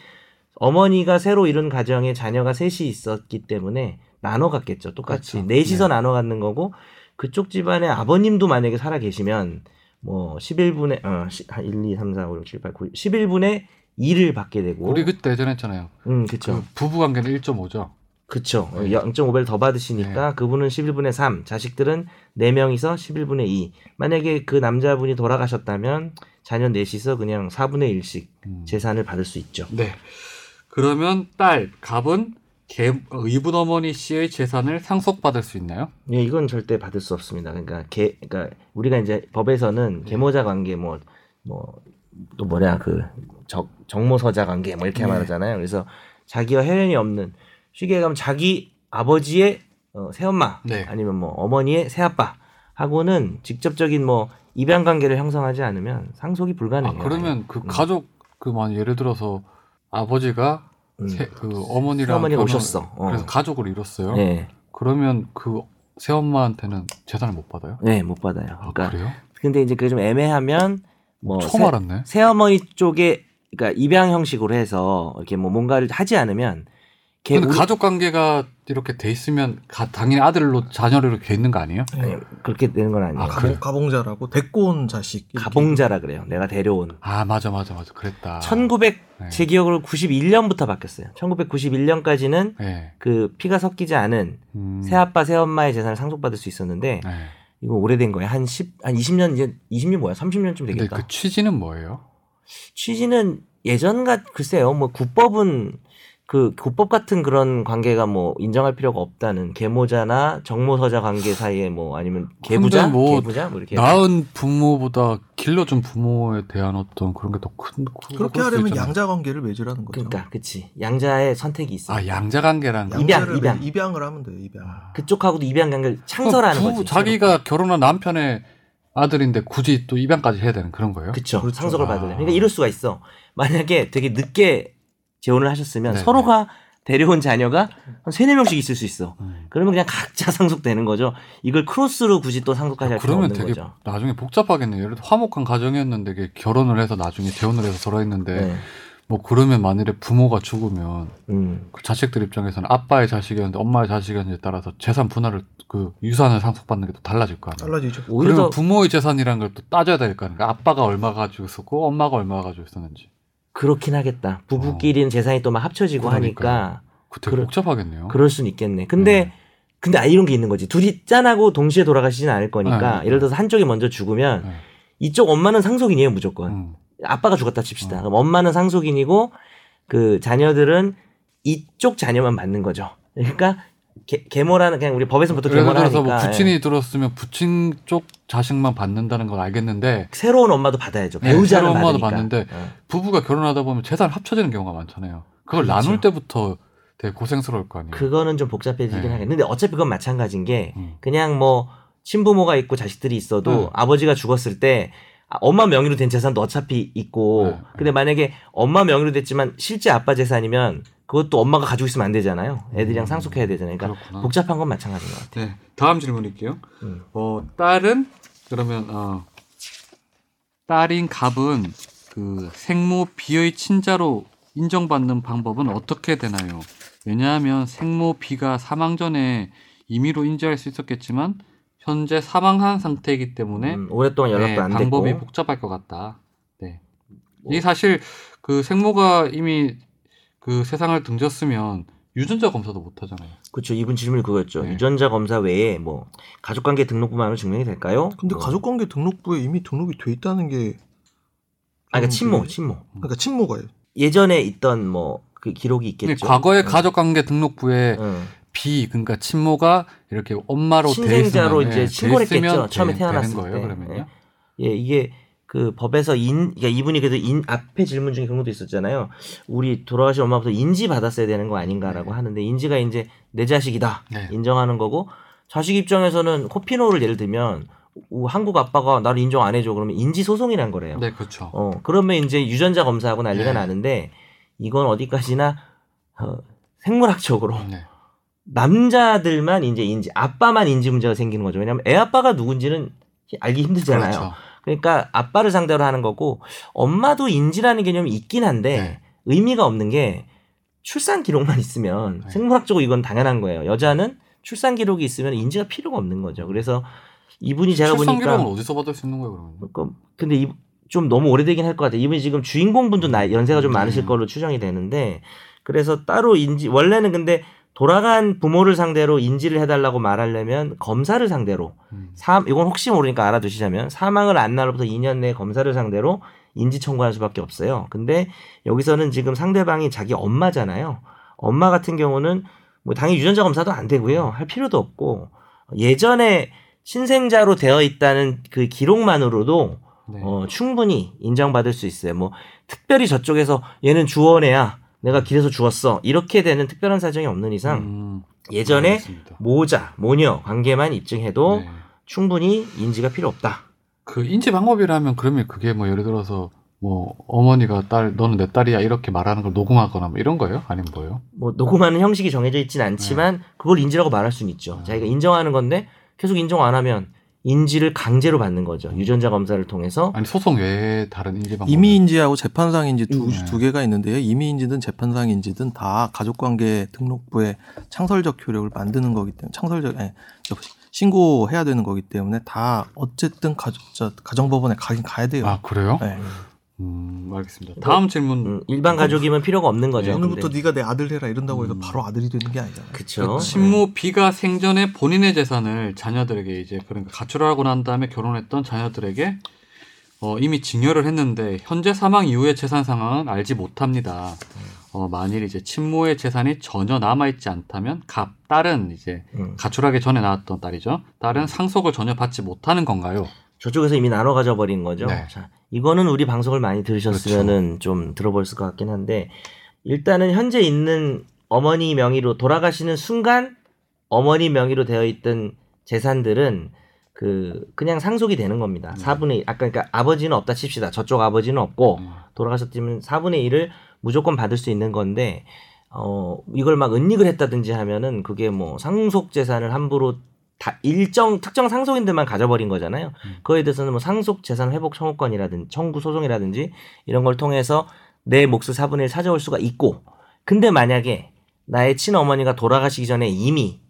어머니가 새로 이룬 가정에 자녀가 셋이 있었기 때문에 나눠 갖겠죠. 똑같이 그렇죠. 넷이서 네. 나눠 갖는 거고 그쪽 집안에 아버님도 만약에 살아 계시면 뭐 11분의 어, 시- 한 1, 2, 3, 4, 5, 6, 7, 8, 9, 11분의 2를 받게 되고 우리 그때 예전에 했잖아요. 음, 그렇죠. 그 부부 관계는 1.5죠. 그쵸. 네. 0.5배를 더 받으시니까 그분은 11분의 3, 자식들은 4명이서 11분의 2. 만약에 그 남자분이 돌아가셨다면 자녀 넷이서 그냥 4분의 1씩 음. 재산을 받을 수 있죠. 네. 그러면 딸, 갑은 개, 의붓어머니 씨의 재산을 상속받을 수 있나요? 예, 이건 절대 받을 수 없습니다. 그러니까 개, 그러니까 우리가 이제 법에서는 네. 계모자 관계 뭐, 뭐, 또 뭐냐, 그, 적, 정모서자 관계 뭐 이렇게 네. 말하잖아요. 그래서 자기와 혈연이 없는, 쉽게 얘기하면 자기 아버지의 어, 새엄마, 네. 아니면 뭐 어머니의 새아빠 하고는 직접적인 뭐 입양 관계를 형성하지 않으면 상속이 아, 불가능해요. 그러면 그 음. 가족 그만 예를 들어서 아버지가 음. 새- 그 어머니랑 새어머니가 결혼을- 오셨어. 어. 그래서 가족을 이뤘어요. 네, 그러면 그 새엄마한테는 재산을 못 받아요? 네, 못 받아요. 아, 그러니까 그래요? 근데 이제 그게 좀 애매하면 뭐 처음 새- 알았네. 새어머니 쪽에 그러니까 입양 형식으로 해서 이렇게 뭐 뭔가를 하지 않으면 걔 근데 우리- 가족 관계가 이렇게 돼 있으면 가- 당연히 아들로 자녀로 이렇게 있는 거 아니에요? 아니, 그렇게 되는 건 아니에요. 아? 가봉, 가봉자라고 데리고 온 자식. 이렇게. 가봉자라 그래요. 내가 데려온. 아 맞아 맞아 맞아 그랬다. 1900 네. 제 기억으로 91년부터 바뀌었어요. 1991년까지는 네. 그 피가 섞이지 않은 음. 새 아빠 새 엄마의 재산을 상속받을 수 있었는데 네. 이거 오래된 거예요. 한 10, 한 20년 이제 20년 뭐야? 30년쯤 근데 되겠다. 그 취지는 뭐예요? 취지는 예전과 글쎄요. 뭐 국법은 그 국법 같은 그런 관계가 뭐 인정할 필요가 없다는 계모자나 정모서자 관계 사이에 뭐 아니면 계부자, 뭐 계부자 뭐 이렇게 낳은 부모보다 길러준 부모에 대한 어떤 그런 게 더 큰. 그렇게 하려면 양자 관계를 맺으라는 거죠. 그러니까 그치 양자의 선택이 있어. 아 양자 관계란 거. 입양, 입양. 맺- 입양을 하면 돼요. 입양. 그쪽하고도 입양 관계를 창설하는 부- 거지. 자기가 결혼한 남편의 아들인데 굳이 또 입양까지 해야 되는 그런 거예요? 그쵸. 그렇죠. 상속을 아. 받으려. 그러니까 이럴 수가 있어. 만약에 되게 늦게 재혼을 하셨으면 네. 서로가 데려온 자녀가 한 세네 명씩 있을 수 있어. 음. 그러면 그냥 각자 상속되는 거죠. 이걸 크로스로 굳이 또 상속하지 할 필요 그러면 없는 되게 거죠. 나중에 복잡하겠네요. 예를 들어 화목한 가정이었는데 결혼을 해서 나중에 재혼을 해서 살아있는데 네. 뭐 그러면 만일에 부모가 죽으면 음. 그 자식들 입장에서는 아빠의 자식이었는데 엄마의 자식이었는지에 따라서 재산 분할을 그 유산을 상속받는 게 또 달라질 거 아니에요. 달라지죠. 오히려 그러면 더 부모의 재산이라는 걸 또 따져야 될 거 아니에요. 아빠가 얼마 가지고 있었고 엄마가 얼마 가지고 있었는지. 그렇긴 하겠다. 부부끼리는 재산이 또 막 합쳐지고 어. 그러니까요. 하니까 그 되게 그러- 복잡하겠네요. 그럴 수는 있겠네. 근데 네. 근데 아 이런 게 있는 거지. 둘이 짠하고 동시에 돌아가시진 않을 거니까 네, 네. 예를 들어서 한쪽이 먼저 죽으면 네. 이쪽 엄마는 상속인이에요 무조건. 음. 아빠가 죽었다 칩시다. 어. 그럼 엄마는 상속인이고 그 자녀들은 이쪽 자녀만 받는 거죠. 그러니까 계, 계모라는 그냥 우리 법에서 보통 예를 계모라 들어서 하니까 뭐 부친이 들었으면 부친 쪽 자식만 받는다는 건 알겠는데 예. 새로운 엄마도 받아야죠. 네, 배우자는 새로운 엄마도. 받는데 어. 부부가 결혼하다 보면 재산 합쳐지는 경우가 많잖아요. 그걸 그렇죠. 나눌 때부터 되게 고생스러울 거 아니에요. 그거는 좀 복잡해지긴 네. 하겠는데 어차피 그건 마찬가지인 게 음. 그냥 뭐 친부모가 있고 자식들이 있어도 네. 아버지가 죽었을 때 아, 엄마 명의로 된 재산도 어차피 있고 네. 근데 만약에 엄마 명의로 됐지만 실제 아빠 재산이면 그것도 엄마가 가지고 있으면 안 되잖아요. 애들이랑 음. 상속해야 되잖아요. 그러니까 그렇구나. 복잡한 건 마찬가지인 것 같아요. 네, 다음 질문일게요. 음. 어, 딸은 그러면 어, 딸인 갑은 그 생모 비의 친자로 인정받는 방법은 어떻게 되나요? 왜냐하면 생모 비가 사망 전에 임의로 인지할 수 있었겠지만 현재 사망한 상태이기 때문에 음, 오랫동안 연락도 네, 안 방법이 됐고 복잡할 것 같다. 네. 뭐. 이 사실 그 생모가 이미 그 세상을 등졌으면 유전자 검사도 못 하잖아요. 그렇죠. 이분 질문이 그거였죠. 네. 유전자 검사 외에 뭐 가족관계 등록부만으로 증명이 될까요? 근데 뭐. 가족관계 등록부에 이미 등록이 돼 있다는 게 아, 그러니까 친모, 그- 친모. 그러니까 친모가요. 예전에 있던 뭐 그 기록이 있겠죠. 과거의 네. 가족관계 등록부에 응. 비 그러니까 친모가 이렇게 엄마로 돼 친생자로 있으면, 이제 예, 신고를 돼 있으면 했겠죠. 처음에 되- 태어났을 되는 거예요. 때. 그러면요. 예, 이게 그 법에서 인, 그러니까 이분이 그래도 인, 앞에 질문 중에 그런 것도 있었잖아요. 우리 돌아가신 엄마부터 인지 받았어야 되는 거 아닌가라고 하는데 인지가 이제 내 자식이다 네. 인정하는 거고 자식 입장에서는 코피노를 예를 들면 우- 한국 아빠가 나를 인정 안 해줘 그러면 인지 소송이란 거래요. 네, 그렇죠. 어 그러면 이제 유전자 검사하고 난리가 네. 나는데 이건 어디까지나 어, 생물학적으로 네. 남자들만 이제 인지 아빠만 인지 문제가 생기는 거죠. 왜냐하면 애 아빠가 누군지는 알기 힘들잖아요. 그렇죠. 그러니까 아빠를 상대로 하는 거고 엄마도 인지라는 개념이 있긴 한데 네. 의미가 없는 게 출산 기록만 있으면 네. 생물학적으로 이건 당연한 거예요. 여자는 출산 기록이 있으면 인지가 필요가 없는 거죠. 그래서 이분이 제가 출산 보니까 기록은 어디서 받을 수 있는 거예요, 그러면? 그- 근데 이, 좀 너무 오래되긴 할 것 같아요. 이분이 지금 주인공분도 나, 연세가 좀 음. 많으실 걸로 추정이 되는데 그래서 따로 인지 원래는 근데 돌아간 부모를 상대로 인지를 해달라고 말하려면 검사를 상대로 음. 사, 이건 혹시 모르니까 알아두시자면 사망을 안 날로부터 2년 내에 검사를 상대로 인지 청구할 수밖에 없어요. 근데 여기서는 지금 상대방이 자기 엄마잖아요. 엄마 같은 경우는 뭐 당연히 유전자 검사도 안 되고요. 할 필요도 없고 예전에 신생자로 되어 있다는 그 기록만으로도 네. 어, 충분히 인정받을 수 있어요. 뭐 특별히 저쪽에서 얘는 주원애야. 내가 길에서 죽었어. 이렇게 되는 특별한 사정이 없는 이상 음, 예전에 알겠습니다. 모자, 모녀 관계만 입증해도 네. 충분히 인지가 필요 없다. 그 인지 방법이라면 그러면 그게 뭐 예를 들어서 뭐 어머니가 딸 너는 내 딸이야 이렇게 말하는 걸 녹음하거나 뭐 이런 거예요? 아니면 뭐예요? 뭐 녹음하는 형식이 정해져 있지는 않지만 그걸 인지라고 말할 수는 있죠. 자기가 인정하는 건데 계속 인정 안 하면 인지를 강제로 받는 거죠. 유전자 검사를 통해서 아니 소송 외에 다른 인지 방법 임의 인지하고 재판상 인지 두, 네. 두 개가 있는데요. 임의 인지든 재판상 인지든 다 가족관계 등록부에 창설적 효력을 만드는 거기 때문에 창설적 아니, 저, 신고해야 되는 거기 때문에 다 어쨌든 가족 저, 가정법원에 가긴 가야 돼요. 아 그래요? 네. 음 알겠습니다. 다음 질문 음, 일반 가족이면 필요가 없는 거죠. 네, 오늘부터 근데- 네가 내 아들 해라 이런다고 해서 음. 바로 아들이 되는 게 아니잖아요. 그쵸. 그 친모 B가 생전에 본인의 재산을 자녀들에게 이제 그러니까 가출하고 난 다음에 결혼했던 자녀들에게 어, 이미 증여를 했는데 현재 사망 이후의 재산 상황은 알지 못합니다. 어, 만일 이제 친모의 재산이 전혀 남아 있지 않다면 갑 딸은 이제 음. 가출하기 전에 나왔던 딸이죠. 딸은 상속을 전혀 받지 못하는 건가요? 저쪽에서 이미 나눠 가져버린 거죠. 네. 자, 이거는 우리 방송을 많이 들으셨으면은 좀 들어볼 것 같긴 한데 일단은 현재 있는 어머니 명의로 돌아가시는 순간 어머니 명의로 되어 있던 재산들은 그 그냥 상속이 되는 겁니다. 네. 4분의 1. 아까 그러니까 아버지는 없다 칩시다. 저쪽 아버지는 없고 음. 돌아가셨다면 4분의 1을 무조건 받을 수 있는 건데 어 이걸 막 은닉을 했다든지 하면은 그게 뭐 상속 재산을 함부로 다 일정 특정 상속인들만 가져버린 거잖아요. 음. 그거에 대해서는 뭐 상속 재산 회복 청구권이라든지 청구 소송이라든지 이런 걸 통해서 내 몫을 4분의 1 찾아올 수가 있고 근데 만약에 나의 친어머니가 돌아가시기 전에 이미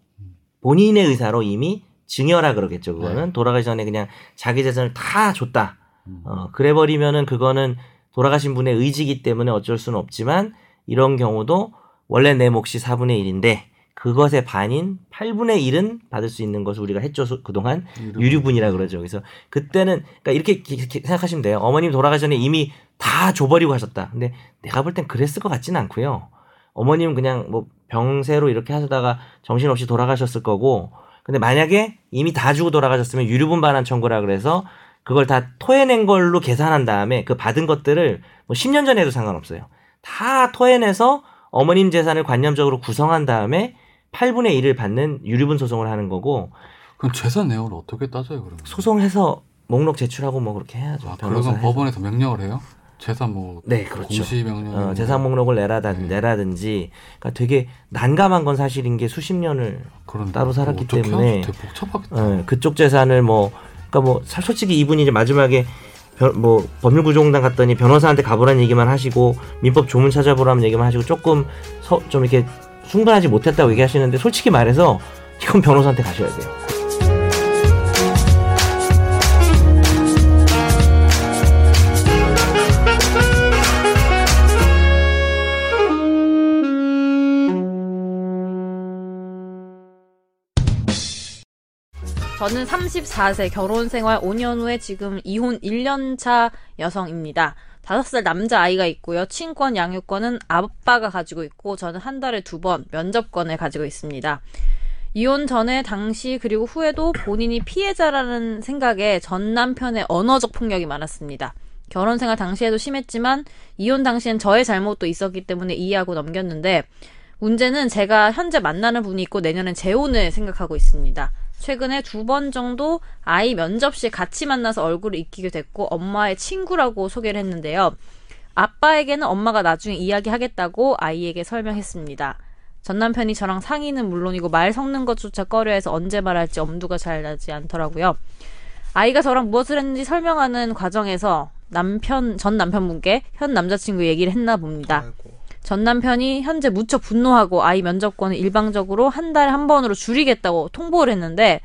본인의 의사로 이미 증여라 그러겠죠. 그거는 네. 돌아가기 전에 그냥 자기 재산을 다 줬다. 음. 어, 그래 버리면은 그거는 돌아가신 분의 의지기 때문에 어쩔 수는 없지만 이런 경우도 원래 내 몫이 4분의 1인데 그것의 반인 8분의 1은 받을 수 있는 것을 우리가 했죠. 소- 그동안 유류분이라 그러죠. 그래서 그때는 그러니까 이렇게 생각하시면 돼요. 어머님 돌아가기 전에 이미 다 줘버리고 하셨다. 근데 내가 볼 땐 그랬을 것 같지는 않고요. 어머님은 그냥 뭐 병세로 이렇게 하시다가 정신없이 돌아가셨을 거고 근데 만약에 이미 다 주고 돌아가셨으면 유류분 반환 청구라 그래서 그걸 다 토해낸 걸로 계산한 다음에 그 받은 것들을 뭐 10년 전에 해도 상관없어요. 다 토해내서 어머님 재산을 관념적으로 구성한 다음에 8분의 1을 받는 유류분 소송을 하는 거고 그럼 재산 내역을 어떻게 따져요 그러면? 소송해서 목록 제출하고 뭐 그렇게 해야죠. 아, 그러면 해서. 법원에서 명령을 해요? 재산 뭐 네, 그렇죠. 공시 명령 어, 재산 목록을 내라든 네. 내라든지 그러니까 되게 난감한 건 사실인 게 수십 년을 그런 따로 살았기 어떻게 때문에. 어, 그쪽 재산을 뭐 그러니까 뭐 사- 솔직히 이분이 이제 마지막에 변- 뭐 법률구조공단 갔더니 변호사한테 가보라는 얘기만 하시고 민법 조문 찾아보라는 얘기만 하시고 조금 서- 좀 이렇게 충분하지 못했다고 얘기하시는데 솔직히 말해서 지금 변호사한테 가셔야 돼요. 저는 34세 결혼 생활 5년 후에 지금 이혼 1년 차 여성입니다. 5살 남자 아이가 있고요. 친권 양육권은 아빠가 가지고 있고 저는 한 달에 두 번 면접권을 가지고 있습니다. 이혼 전에 당시 그리고 후에도 본인이 피해자라는 생각에 전 남편의 언어적 폭력이 많았습니다. 결혼 생활 당시에도 심했지만 이혼 당시엔 저의 잘못도 있었기 때문에 이해하고 넘겼는데 문제는 제가 현재 만나는 분이 있고 내년엔 재혼을 생각하고 있습니다. 최근에 두 번 정도 아이 면접 시 같이 만나서 얼굴을 익히게 됐고 엄마의 친구라고 소개를 했는데요. 아빠에게는 엄마가 나중에 이야기하겠다고 아이에게 설명했습니다. 전 남편이 저랑 상의는 물론이고 말 섞는 것조차 꺼려해서 언제 말할지 엄두가 잘 나지 않더라고요. 아이가 저랑 무엇을 했는지 설명하는 과정에서 남편 전 남편분께 현 남자친구 얘기를 했나 봅니다. 전 남편이 현재 무척 분노하고 아이 면접권을 일방적으로 한 달에 한 번으로 줄이겠다고 통보를 했는데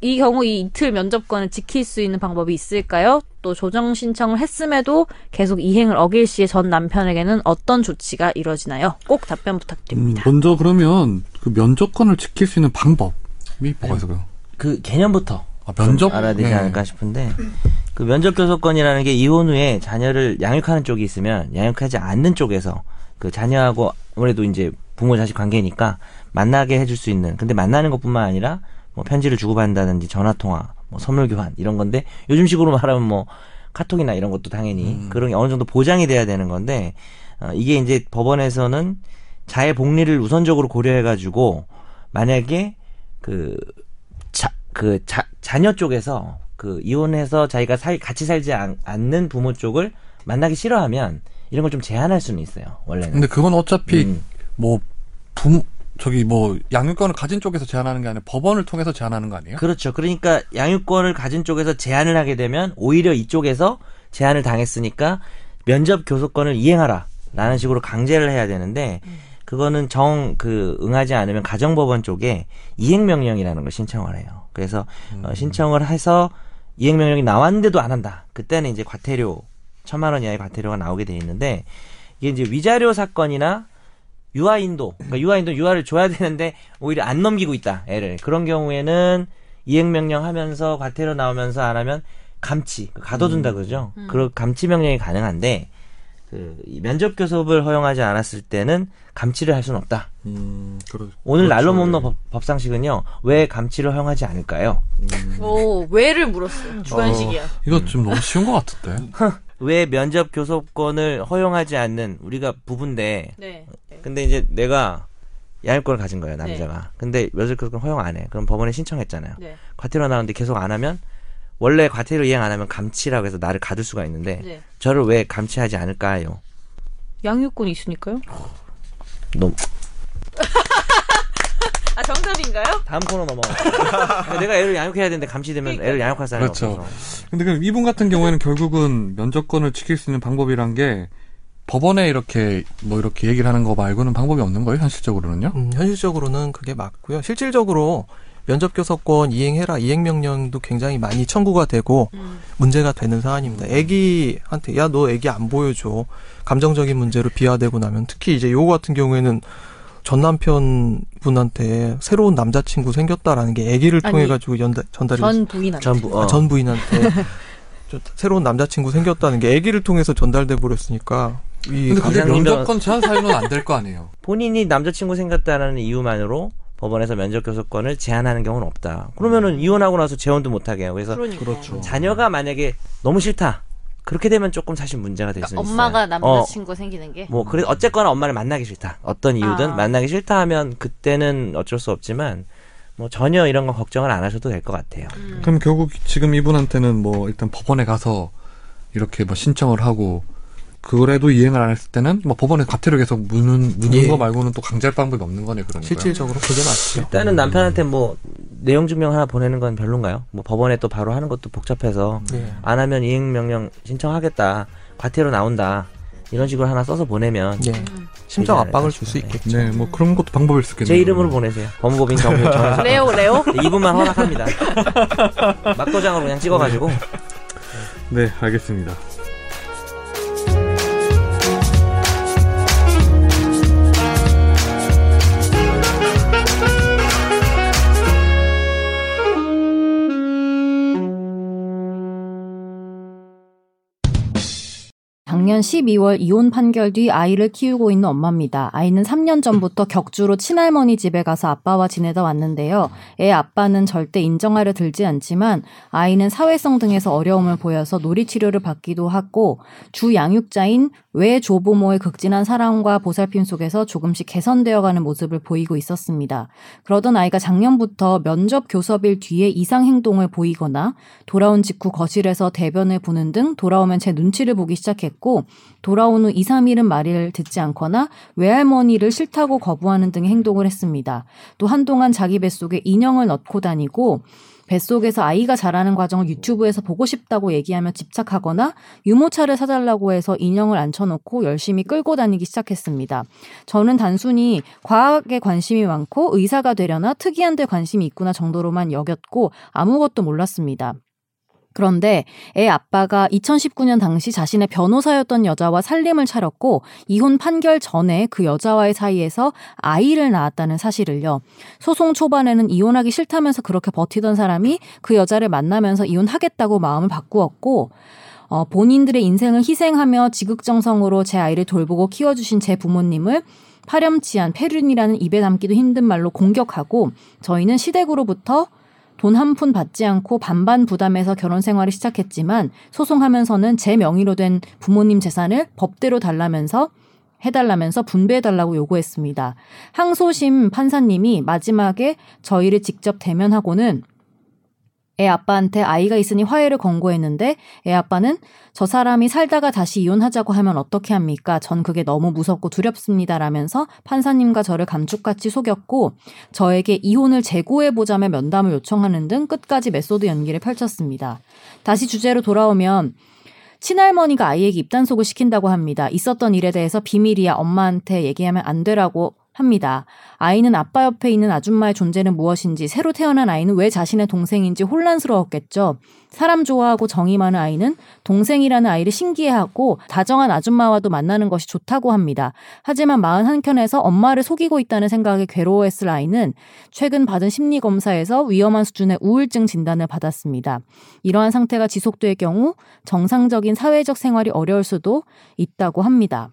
이 경우 이 이틀 면접권을 지킬 수 있는 방법이 있을까요? 또 조정 신청을 했음에도 계속 이행을 어길 시에 전 남편에게는 어떤 조치가 이뤄지나요? 꼭 답변 부탁드립니다. 음, 먼저 그러면 그 면접권을 지킬 수 있는 방법이 뭐가 있을까요? 그 개념부터 아, 면접 알아야 되지 네. 않을까 싶은데 그 면접 교섭권이라는 게 이혼 후에 자녀를 양육하는 쪽이 있으면 양육하지 않는 쪽에서 그 자녀하고 아무래도 이제 부모 자식 관계니까 만나게 해줄 수 있는 근데 만나는 것뿐만 아니라 뭐 편지를 주고받는다든지 전화 통화 뭐 선물 교환 이런 건데 요즘식으로 말하면 뭐 카톡이나 이런 것도 당연히 그런 게 어느 정도 보장이 돼야 되는 건데 어, 이게 이제 법원에서는 자의 복리를 우선적으로 고려해 가지고 만약에 그 자, 그 자, 자녀 쪽에서 그 이혼해서 자기가 살, 같이 살지 않, 는 부모 쪽을 만나기 싫어하면 이런 걸 좀 제한할 수는 있어요. 원래는. 근데 그건 어차피 음. 뭐 부모 저기 뭐 양육권을 가진 쪽에서 제한하는 게 아니라 법원을 통해서 제한하는 거 아니에요? 그렇죠. 그러니까 양육권을 가진 쪽에서 제한을 하게 되면 오히려 이쪽에서 제한을 당했으니까 면접 교섭권을 이행하라. 라는 식으로 강제를 해야 되는데 그거는 정 그 응하지 않으면 가정법원 쪽에 이행 명령이라는 걸 신청을 해요. 그래서 어, 신청을 해서 이행 명령이 나왔는데도 안 한다. 그때는 이제 과태료 천만 원 이하의 과태료가 나오게 돼 있는데 이게 이제 위자료 사건이나 유아 인도 그러니까 유아 인도 유아를 줘야 되는데 오히려 안 넘기고 있다 애를 그런 경우에는 이행 명령 하면서 과태료 나오면서 안 하면 감치 그 가둬둔다 그러죠. 그런 감치 명령이 가능한데 그이 면접 교섭을 허용하지 않았을 때는 감치를 할 수는 없다. 음, 그렇. 오늘 그렇죠. 날로 먹는 법, 법상식은요 왜 감치를 허용하지 않을까요? 오, 왜를 물었어요. 주관식이야. 이거 좀 너무 쉬운 것 같은데. 왜 면접 교섭권을 허용하지 않는 우리가 부부인데 네. 근데 이제 내가 양육권을 가진 거예요 남자가. 근데 면접 교섭권 허용 안 해. 그럼 법원에 신청했잖아요. 네. 과태료 나오는데 계속 안 하면 원래 과태료 이행 안 하면 감치라고 해서 나를 가둘 수가 있는데 네. 저를 왜 감치하지 않을까요? 양육권이 있으니까요. 너무 아, 정답인가요? 다음 코너 넘어가. 내가 애를 양육해야 되는데 감치되면 애를 양육할 사람이 그렇죠. 없어서. 근데 그 이분 같은 경우에는 결국은 면접권을 지킬 수 있는 방법이란 게 법원에 이렇게 뭐 이렇게 얘기를 하는 거 말고는 방법이 없는 거예요, 현실적으로는요? 음, 현실적으로는 그게 맞고요. 실질적으로 면접 교섭권 이행해라 이행 명령도 굉장히 많이 청구가 되고 문제가 되는 사안입니다. 애기한테 야 너 애기 안 보여줘 감정적인 문제로 비화되고 나면 특히 이제 요거 같은 경우에는 전 남편 분한테 새로운 남자친구 생겼다라는 게 애기를 아니, 통해 가지고 전달이 전 부인한테. 전 부 어. 아, 전 부인한테 저 새로운 남자친구 생겼다는 게 애기를 통해서 전달돼 버렸으니까 이 근데 그게 가장 면접권 제한 사유는 안 될 거 아니에요. 본인이 남자친구 생겼다는 이유만으로 법원에서 면접 교섭권을 제한하는 경우는 없다. 그러면은 이혼하고 나서 재혼도 못 하게 해요. 그래서 그러니까. 자녀가 만약에 너무 싫다. 그렇게 되면 조금 사실 문제가 될수 있어요. 엄마가 어, 남자친구 생기는 게. 뭐 그래 어쨌거나 엄마를 만나기 싫다. 어떤 이유든 아. 만나기 싫다 하면 그때는 어쩔 수 없지만 뭐 전혀 이런 거 걱정을 안 하셔도 될 것 같아요. 그럼 결국 지금 이분한테는 뭐 일단 법원에 가서 이렇게 뭐 신청을 하고 그래도 이행을 안 했을 때는 뭐 법원에 과태료 계속 무는 무는 예. 거 말고는 또 강제할 방법이 없는 거네 그러니까. 실질적으로 그게 맞죠. 일단은 남편한테 뭐 내용 증명 하나 보내는 건 별론가요? 뭐 법원에 또 바로 하는 것도 복잡해서 네. 안 하면 이행 명령 신청하겠다. 과태료 나온다. 이런 식으로 하나 써서 보내면 예. 심정 압박을 줄 수 있겠죠. 네, 뭐 그런 것도 방법일 수 있겠네요. 제 이름으로 보내세요. 법무법인 정부 레오, 레오? 이분만 허락합니다. 막도장으로 그냥 찍어가지고 네, 알겠습니다. 작년 12월 이혼 판결 뒤 아이를 키우고 있는 엄마입니다. 아이는 3년 전부터 격주로 친할머니 집에 가서 아빠와 지내다 왔는데요. 애 아빠는 절대 인정하려 들지 않지만 아이는 사회성 등에서 어려움을 보여서 놀이치료를 받기도 하고 주 양육자인 외 조부모의 극진한 사랑과 보살핌 속에서 조금씩 개선되어가는 모습을 보이고 있었습니다. 그러던 아이가 작년부터 면접 교섭일 뒤에 이상 행동을 보이거나 돌아온 직후 거실에서 대변을 보는 등 돌아오면 제 눈치를 보기 시작했고 돌아온 후 2, 3일은 말을 듣지 않거나 외할머니를 싫다고 거부하는 등의 행동을 했습니다. 또 한동안 자기 뱃속에 인형을 넣고 다니고 뱃속에서 아이가 자라는 과정을 유튜브에서 보고 싶다고 얘기하며 집착하거나 유모차를 사달라고 해서 인형을 앉혀놓고 열심히 끌고 다니기 시작했습니다. 저는 단순히 과학에 관심이 많고 의사가 되려나 특이한 데 관심이 있구나 정도로만 여겼고 아무것도 몰랐습니다. 그런데 애 아빠가 2019년 당시 자신의 변호사였던 여자와 살림을 차렸고 이혼 판결 전에 그 여자와의 사이에서 아이를 낳았다는 사실을요. 소송 초반에는 이혼하기 싫다면서 그렇게 버티던 사람이 그 여자를 만나면서 이혼하겠다고 마음을 바꾸었고 어, 본인들의 인생을 희생하며 지극정성으로 제 아이를 돌보고 키워주신 제 부모님을 파렴치한 페륜이라는 입에 담기도 힘든 말로 공격하고 저희는 시댁으로부터 돈 한 푼 받지 않고 반반 부담해서 결혼 생활을 시작했지만 소송하면서는 제 명의로 된 부모님 재산을 법대로 달라면서 해달라면서 분배해달라고 요구했습니다. 항소심 판사님이 마지막에 저희를 직접 대면하고는 애 아빠한테 아이가 있으니 화해를 권고했는데 애 아빠는 저 사람이 살다가 다시 이혼하자고 하면 어떻게 합니까? 전 그게 너무 무섭고 두렵습니다. 라면서 판사님과 저를 감쪽같이 속였고 저에게 이혼을 재고해 보자며 면담을 요청하는 등 끝까지 메소드 연기를 펼쳤습니다. 다시 주제로 돌아오면 친할머니가 아이에게 입단속을 시킨다고 합니다. 있었던 일에 대해서 비밀이야 엄마한테 얘기하면 안 돼라고 합니다. 아이는 아빠 옆에 있는 아줌마의 존재는 무엇인지, 새로 태어난 아이는 왜 자신의 동생인지 혼란스러웠겠죠. 사람 좋아하고 정이 많은 아이는 동생이라는 아이를 신기해하고 다정한 아줌마와도 만나는 것이 좋다고 합니다. 하지만 마음 한켠에서 엄마를 속이고 있다는 생각에 괴로워했을 아이는 최근 받은 심리 검사에서 위험한 수준의 우울증 진단을 받았습니다. 이러한 상태가 지속될 경우 정상적인 사회적 생활이 어려울 수도 있다고 합니다.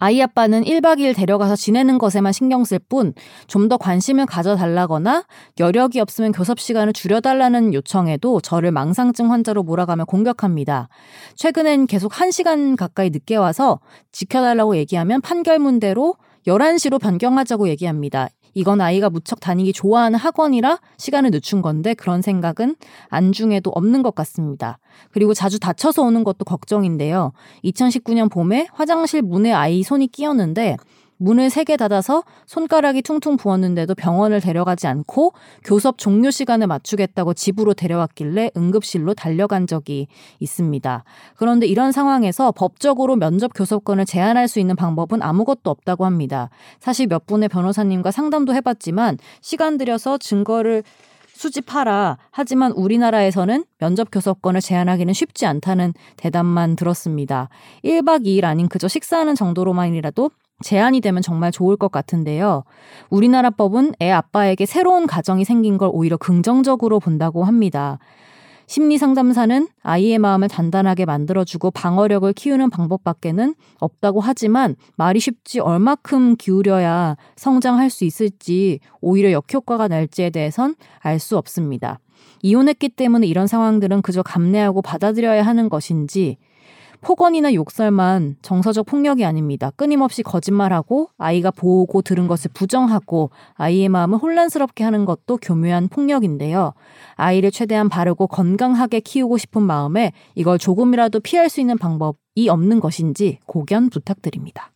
아이 아빠는 1박 2일 데려가서 지내는 것에만 신경 쓸 뿐 좀 더 관심을 가져달라거나 여력이 없으면 교섭 시간을 줄여달라는 요청에도 저를 망상증 환자로 몰아가며 공격합니다. 최근엔 계속 1시간 가까이 늦게 와서 지켜달라고 얘기하면 판결문대로 11시로 변경하자고 얘기합니다. 이건 아이가 무척 다니기 좋아하는 학원이라 시간을 늦춘 건데 그런 생각은 안중에도 없는 것 같습니다. 그리고 자주 다쳐서 오는 것도 걱정인데요. 2019년 봄에 화장실 문에 아이 손이 끼었는데 문을 세 개 닫아서 손가락이 퉁퉁 부었는데도 병원을 데려가지 않고 교섭 종료 시간을 맞추겠다고 집으로 데려왔길래 응급실로 달려간 적이 있습니다. 그런데 이런 상황에서 법적으로 면접 교섭권을 제한할 수 있는 방법은 아무것도 없다고 합니다. 사실 몇 분의 변호사님과 상담도 해봤지만 시간 들여서 증거를 수집하라. 하지만 우리나라에서는 면접 교섭권을 제한하기는 쉽지 않다는 대답만 들었습니다. 1박 2일 아닌 그저 식사하는 정도로만이라도 제한이 되면 정말 좋을 것 같은데요. 우리나라 법은 애 아빠에게 새로운 가정이 생긴 걸 오히려 긍정적으로 본다고 합니다. 심리 상담사는 아이의 마음을 단단하게 만들어주고 방어력을 키우는 방법밖에는 없다고 하지만 말이 쉽지 얼마큼 기울여야 성장할 수 있을지 오히려 역효과가 날지에 대해선 알 수 없습니다. 이혼했기 때문에 이런 상황들은 그저 감내하고 받아들여야 하는 것인지 폭언이나 욕설만 정서적 폭력이 아닙니다. 끊임없이 거짓말하고 아이가 보고 들은 것을 부정하고 아이의 마음을 혼란스럽게 하는 것도 교묘한 폭력인데요. 아이를 최대한 바르고 건강하게 키우고 싶은 마음에 이걸 조금이라도 피할 수 있는 방법이 없는 것인지 고견 부탁드립니다.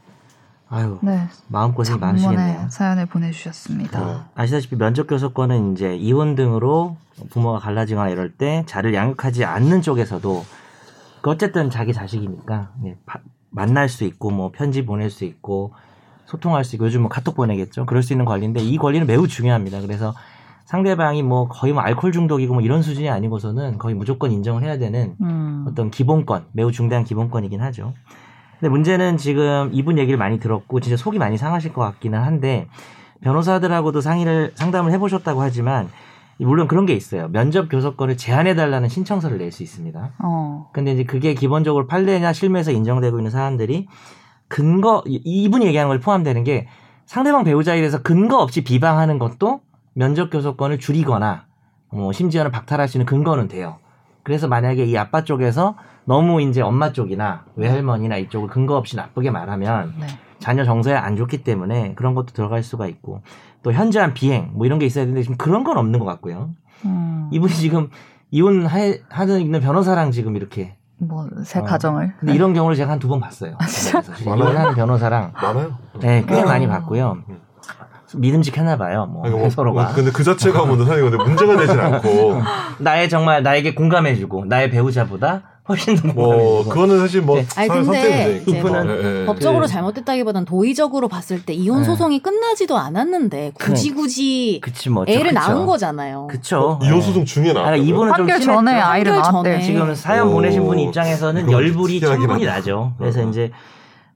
아유 네. 마음고생이 장문의 많으시겠네요. 사연을 보내주셨습니다. 그 아시다시피 면접 교섭권은 이제 이혼 등으로 부모가 갈라지거나 이럴 때 자를 양육하지 않는 쪽에서도 그 어쨌든 자기 자식이니까 예, 바- 만날 수 있고 뭐 편지 보낼 수 있고 소통할 수 있고 요즘 뭐 카톡 보내겠죠. 그럴 수 있는 권리인데 이 권리는 매우 중요합니다. 그래서 상대방이 뭐 거의 뭐 알코올 중독이고 뭐 이런 수준이 아니고서는 거의 무조건 인정을 해야 되는 음. 어떤 기본권, 매우 중대한 기본권이긴 하죠. 근데 문제는 지금 이분 얘기를 많이 들었고 진짜 속이 많이 상하실 것 같기는 한데 변호사들하고도 상의를 상담을 해보셨다고 하지만 물론 그런 게 있어요. 면접 교섭권을 제한해 달라는 신청서를 낼 수 있습니다. 어. 근데 이제 그게 기본적으로 판례나 실무에서 인정되고 있는 사안들이 근거 이- 이분이 얘기하는 걸 포함되는 게 상대방 배우자에 대해서 근거 없이 비방하는 것도 면접 교섭권을 줄이거나 뭐 심지어는 박탈할 수 있는 근거는 돼요. 그래서 만약에 이 아빠 쪽에서 너무 이제 엄마 쪽이나 외할머니나 이쪽을 근거 없이 나쁘게 말하면 네. 자녀 정서에 안 좋기 때문에 그런 것도 들어갈 수가 있고 또 현저한 비행 뭐 이런 게 있어야 되는데 지금 그런 건 없는 것 같고요. 음. 이분이 지금 이혼 하- 하는 있는 변호사랑 지금 이렇게 뭐새 어. 가정을. 근데 이런 경우를 제가 한 두 번 봤어요. 그래서 많아요? 이혼하는 변호사랑 많아요. 네, 꽤 많이 봤고요. 믿음직했나 봐요. 뭐 아니, 뭐, 서로가 뭐, 근데 그 자체가 뭐 사실 근데 문제가 되진 않고 나의 정말 나에게 공감해주고 나의 배우자보다 훨씬 더 뭐 그거는 사실 뭐 네. 아니, 근데 이분은 예, 예. 법적으로 그- 잘못됐다기보단 도의적으로 봤을 때 이혼 네. 소송이 끝나지도 않았는데 굳이 그래. 굳이 그치 뭐 애를 그쵸. 낳은 거잖아요. 그쵸. 이혼 네. 소송 중에 아, 나왔다고요? 이분은 좀. 전에 아이를 낳았대. 지금 사연 오, 보내신 분 입장에서는 열불이 충분히. 나죠. 그래서 어. 이제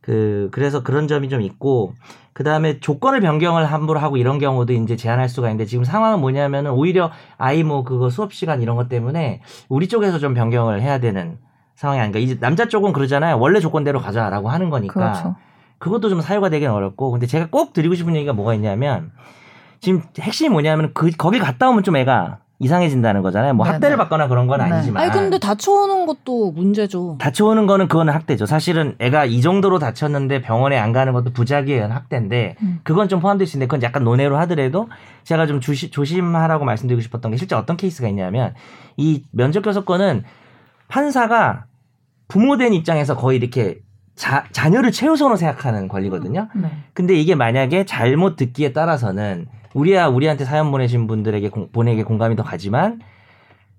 그 그래서 그런 점이 좀 있고 그 다음에 조건을 변경을 함부로 하고 이런 경우도 이제 제한할 수가 있는데 지금 상황은 뭐냐면은 오히려 아이 뭐 그거 수업 시간 이런 것 때문에 우리 쪽에서 좀 변경을 해야 되는 상황이 아닌가. 이제 남자 쪽은 그러잖아요. 원래 조건대로 가자라고 하는 거니까 그렇죠. 그것도 좀 사유가 되긴 어렵고 근데 제가 꼭 드리고 싶은 얘기가 뭐가 있냐면 지금 핵심이 뭐냐면 그 거길 갔다 오면 좀 애가 이상해진다는 거잖아요. 뭐 네네. 학대를 받거나 그런 건 네. 아니지만 아니 근데 다쳐오는 것도 문제죠. 다쳐오는 거는 그거는 학대죠. 사실은 애가 이 정도로 다쳤는데 병원에 안 가는 것도 부작위에 의한 학대인데 음. 그건 좀 포함될 수 있는데 그건 약간 논외로 하더라도 제가 좀 조시, 조심하라고 말씀드리고 싶었던 게 실제 어떤 케이스가 있냐면 이 면접 교섭권은 판사가 부모된 입장에서 거의 이렇게 자, 자녀를 최우선으로 생각하는 권리거든요. 네. 근데 이게 만약에 잘못 듣기에 따라서는 우리야 우리한테 사연 보내신 분들에게 공, 보내게 공감이 더 가지만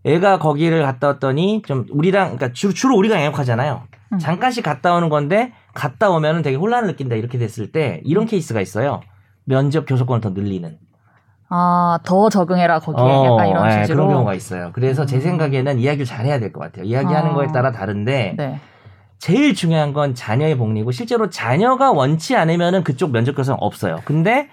애가 거기를 갔다 왔더니 좀 우리랑 그러니까 주로, 주로 우리가 양육하잖아요. 음. 잠깐씩 갔다 오는 건데 갔다 오면은 되게 혼란을 느낀다 이렇게 됐을 때 이런 케이스가 있어요. 면접 교섭권을 더 늘리는. 아, 더 적응해라 거기에 약간 이런 예, 취지로. 그런 경우가 있어요. 그래서 제 음. 생각에는 이야기를 잘해야 될 것 같아요. 이야기하는 아. 거에 따라 다른데 네. 제일 중요한 건 자녀의 복리고 실제로 자녀가 원치 않으면은 그쪽 면접 교섭은 없어요. 근데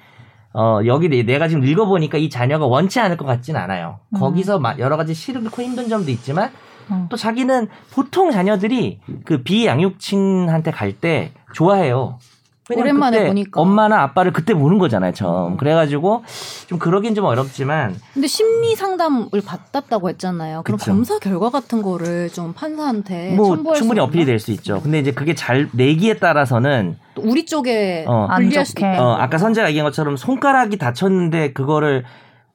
어 여기 내- 내가 지금 읽어보니까 이 자녀가 원치 않을 것 같진 않아요. 음. 거기서 마- 여러 가지 싫고 힘든 점도 있지만 음. 또 자기는 보통 자녀들이 그 비양육친한테 갈 때 좋아해요. 오랜만에 보니까. 엄마나 아빠를 그때 보는 거잖아요, 처음. 음. 그래가지고 좀 그러긴 좀 어렵지만 근데 심리 상담을 받았다고 했잖아요. 그럼 그쵸. 검사 결과 같은 거를 좀 판사한테 뭐 충분히 수 어필이? 될 수 있죠. 근데 이제 그게 잘 내기에 따라서는 또 우리 쪽에 어. 안 불리할 수도 좋게. 있다. 어, 아까 선재가 얘기한 것처럼 손가락이 다쳤는데 그거를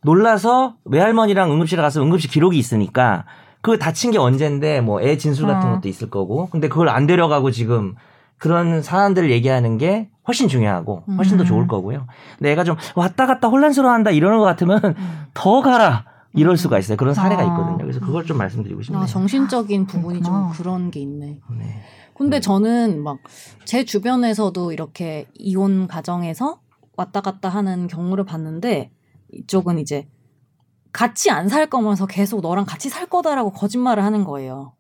놀라서 외할머니랑 응급실에 가서 응급실 기록이 있으니까 그 다친 게 언젠데 뭐 애 진술 같은 어. 것도 있을 거고 근데 그걸 안 데려가고 지금 그런 사안들을 얘기하는 게 훨씬 중요하고 훨씬 더 음. 좋을 거고요. 근데 애가 좀 왔다 갔다 혼란스러워한다 이러는 것 같으면 음. 더 가라 이럴 수가 있어요. 그런 사례가 아. 있거든요. 그래서 그걸 좀 말씀드리고 싶네요. 아, 정신적인 부분이 좀 그렇구나. 그런 게 있네. 네. 근데 저는 막 제 주변에서도 이렇게 이혼 가정에서 왔다 갔다 하는 경우를 봤는데 이쪽은 이제 같이 안 살 거면서 계속 너랑 같이 살 거다라고 거짓말을 하는 거예요.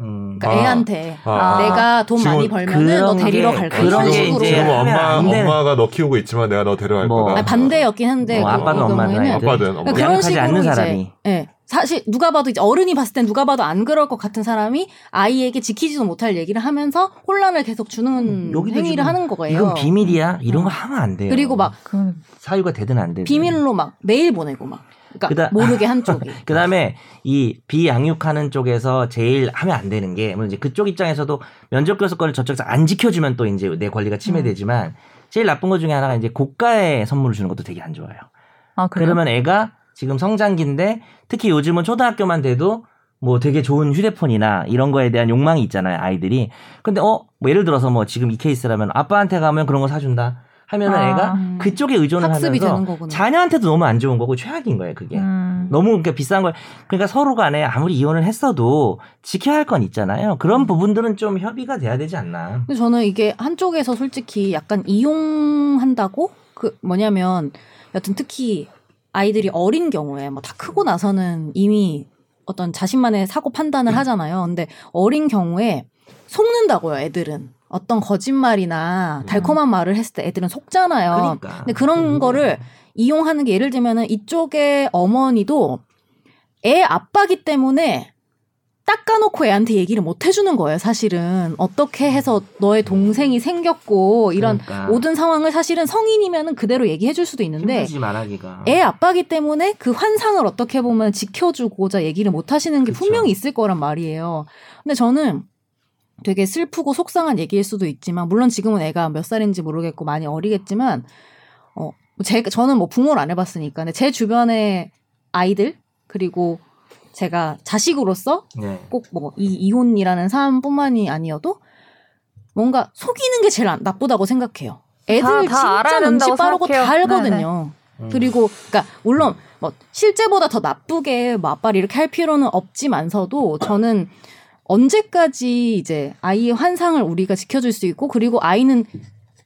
음. 그러니까 아. 애한테 아. 내가 돈 많이 벌면은 너 데리러 게- 갈 거야. 그런 게 식으로. 이제 지금 엄마 엄마가 너 키우고 있지만 내가 너 데려갈 뭐. 거다. 아니, 반대였긴 한데 뭐 그- 아빠든 그 엄마든. 아빠든 엄마. 그러니까 그런 않는 식으로 사람이. 이제 예. 사실 누가 봐도 이제 어른이 봤을 땐 누가 봐도 안 그럴 것 같은 사람이 아이에게 지키지도 못할 얘기를 하면서 혼란을 계속 주는 음, 행위를 하는 거예요. 이건 비밀이야. 이런 거 어. 하면 안 돼요. 그리고 막그 사유가 되든 안 되든. 비밀로 막 메일 보내고 막 그러니까 그다- 모르게 한쪽이 그 다음에 이 비양육하는 쪽에서 제일 하면 안 되는 게, 물론 이제 그쪽 입장에서도 면접 교섭권을 저쪽에서 안 지켜주면 또 이제 내 권리가 침해되지만, 제일 나쁜 것 중에 하나가 이제 고가의 선물을 주는 것도 되게 안 좋아요. 아, 그래요? 그러면 애가 지금 성장기인데, 특히 요즘은 초등학교만 돼도 뭐 되게 좋은 휴대폰이나 이런 거에 대한 욕망이 있잖아요, 아이들이. 근데 어, 뭐 예를 들어서 뭐 지금 이 케이스라면 아빠한테 가면 그런 거 사준다. 하면은 아. 애가 그쪽에 의존을 학습이 하면서 되는 거구나. 자녀한테도 너무 안 좋은 거고 최악인 거예요, 그게. 음. 너무 그러니까 비싼 걸 그러니까 서로 간에 아무리 이혼을 했어도 지켜야 할 건 있잖아요. 음. 그런 부분들은 좀 협의가 돼야 되지 않나. 근데 저는 이게 한쪽에서 솔직히 약간 이용한다고 그 뭐냐면 여튼 특히 아이들이 어린 경우에 뭐 다 크고 나서는 이미 어떤 자신만의 사고 음. 판단을 하잖아요. 근데 어린 경우에 속는다고요, 애들은. 어떤 거짓말이나 달콤한 말을 했을 때 애들은 속잖아요. 음. 그러니까. 근데 그런 거를 이용하는 게 예를 들면은 이쪽의 어머니도 애 아빠기 때문에 닦아놓고 애한테 얘기를 못 해주는 거예요, 사실은. 어떻게 해서 너의 동생이 생겼고, 이런 그러니까. 모든 상황을 사실은 성인이면은 그대로 얘기해 줄 수도 있는데. 애 아빠기 때문에 그 환상을 어떻게 보면 지켜주고자 얘기를 못 하시는 게 그쵸. 분명히 있을 거란 말이에요. 근데 저는 되게 슬프고 속상한 얘기일 수도 있지만, 물론 지금은 애가 몇 살인지 모르겠고 많이 어리겠지만, 어, 제, 저는 뭐 부모를 안 해봤으니까, 근데 제 주변의 아이들, 그리고 제가 자식으로서 네. 꼭뭐 이 이혼이라는 사람뿐만이 아니어도 뭔가 속이는 게 제일 안- 나쁘다고 생각해요. 애들 다- 다 진짜 눈치 빠르고 다 생각해요. 알거든요. 음. 그리고 그러니까 물론 뭐 실제보다 더 나쁘게 뭐 아빠를 이렇게 할 필요는 없지만서도 저는 언제까지 이제 아이의 환상을 우리가 지켜줄 수 있고 그리고 아이는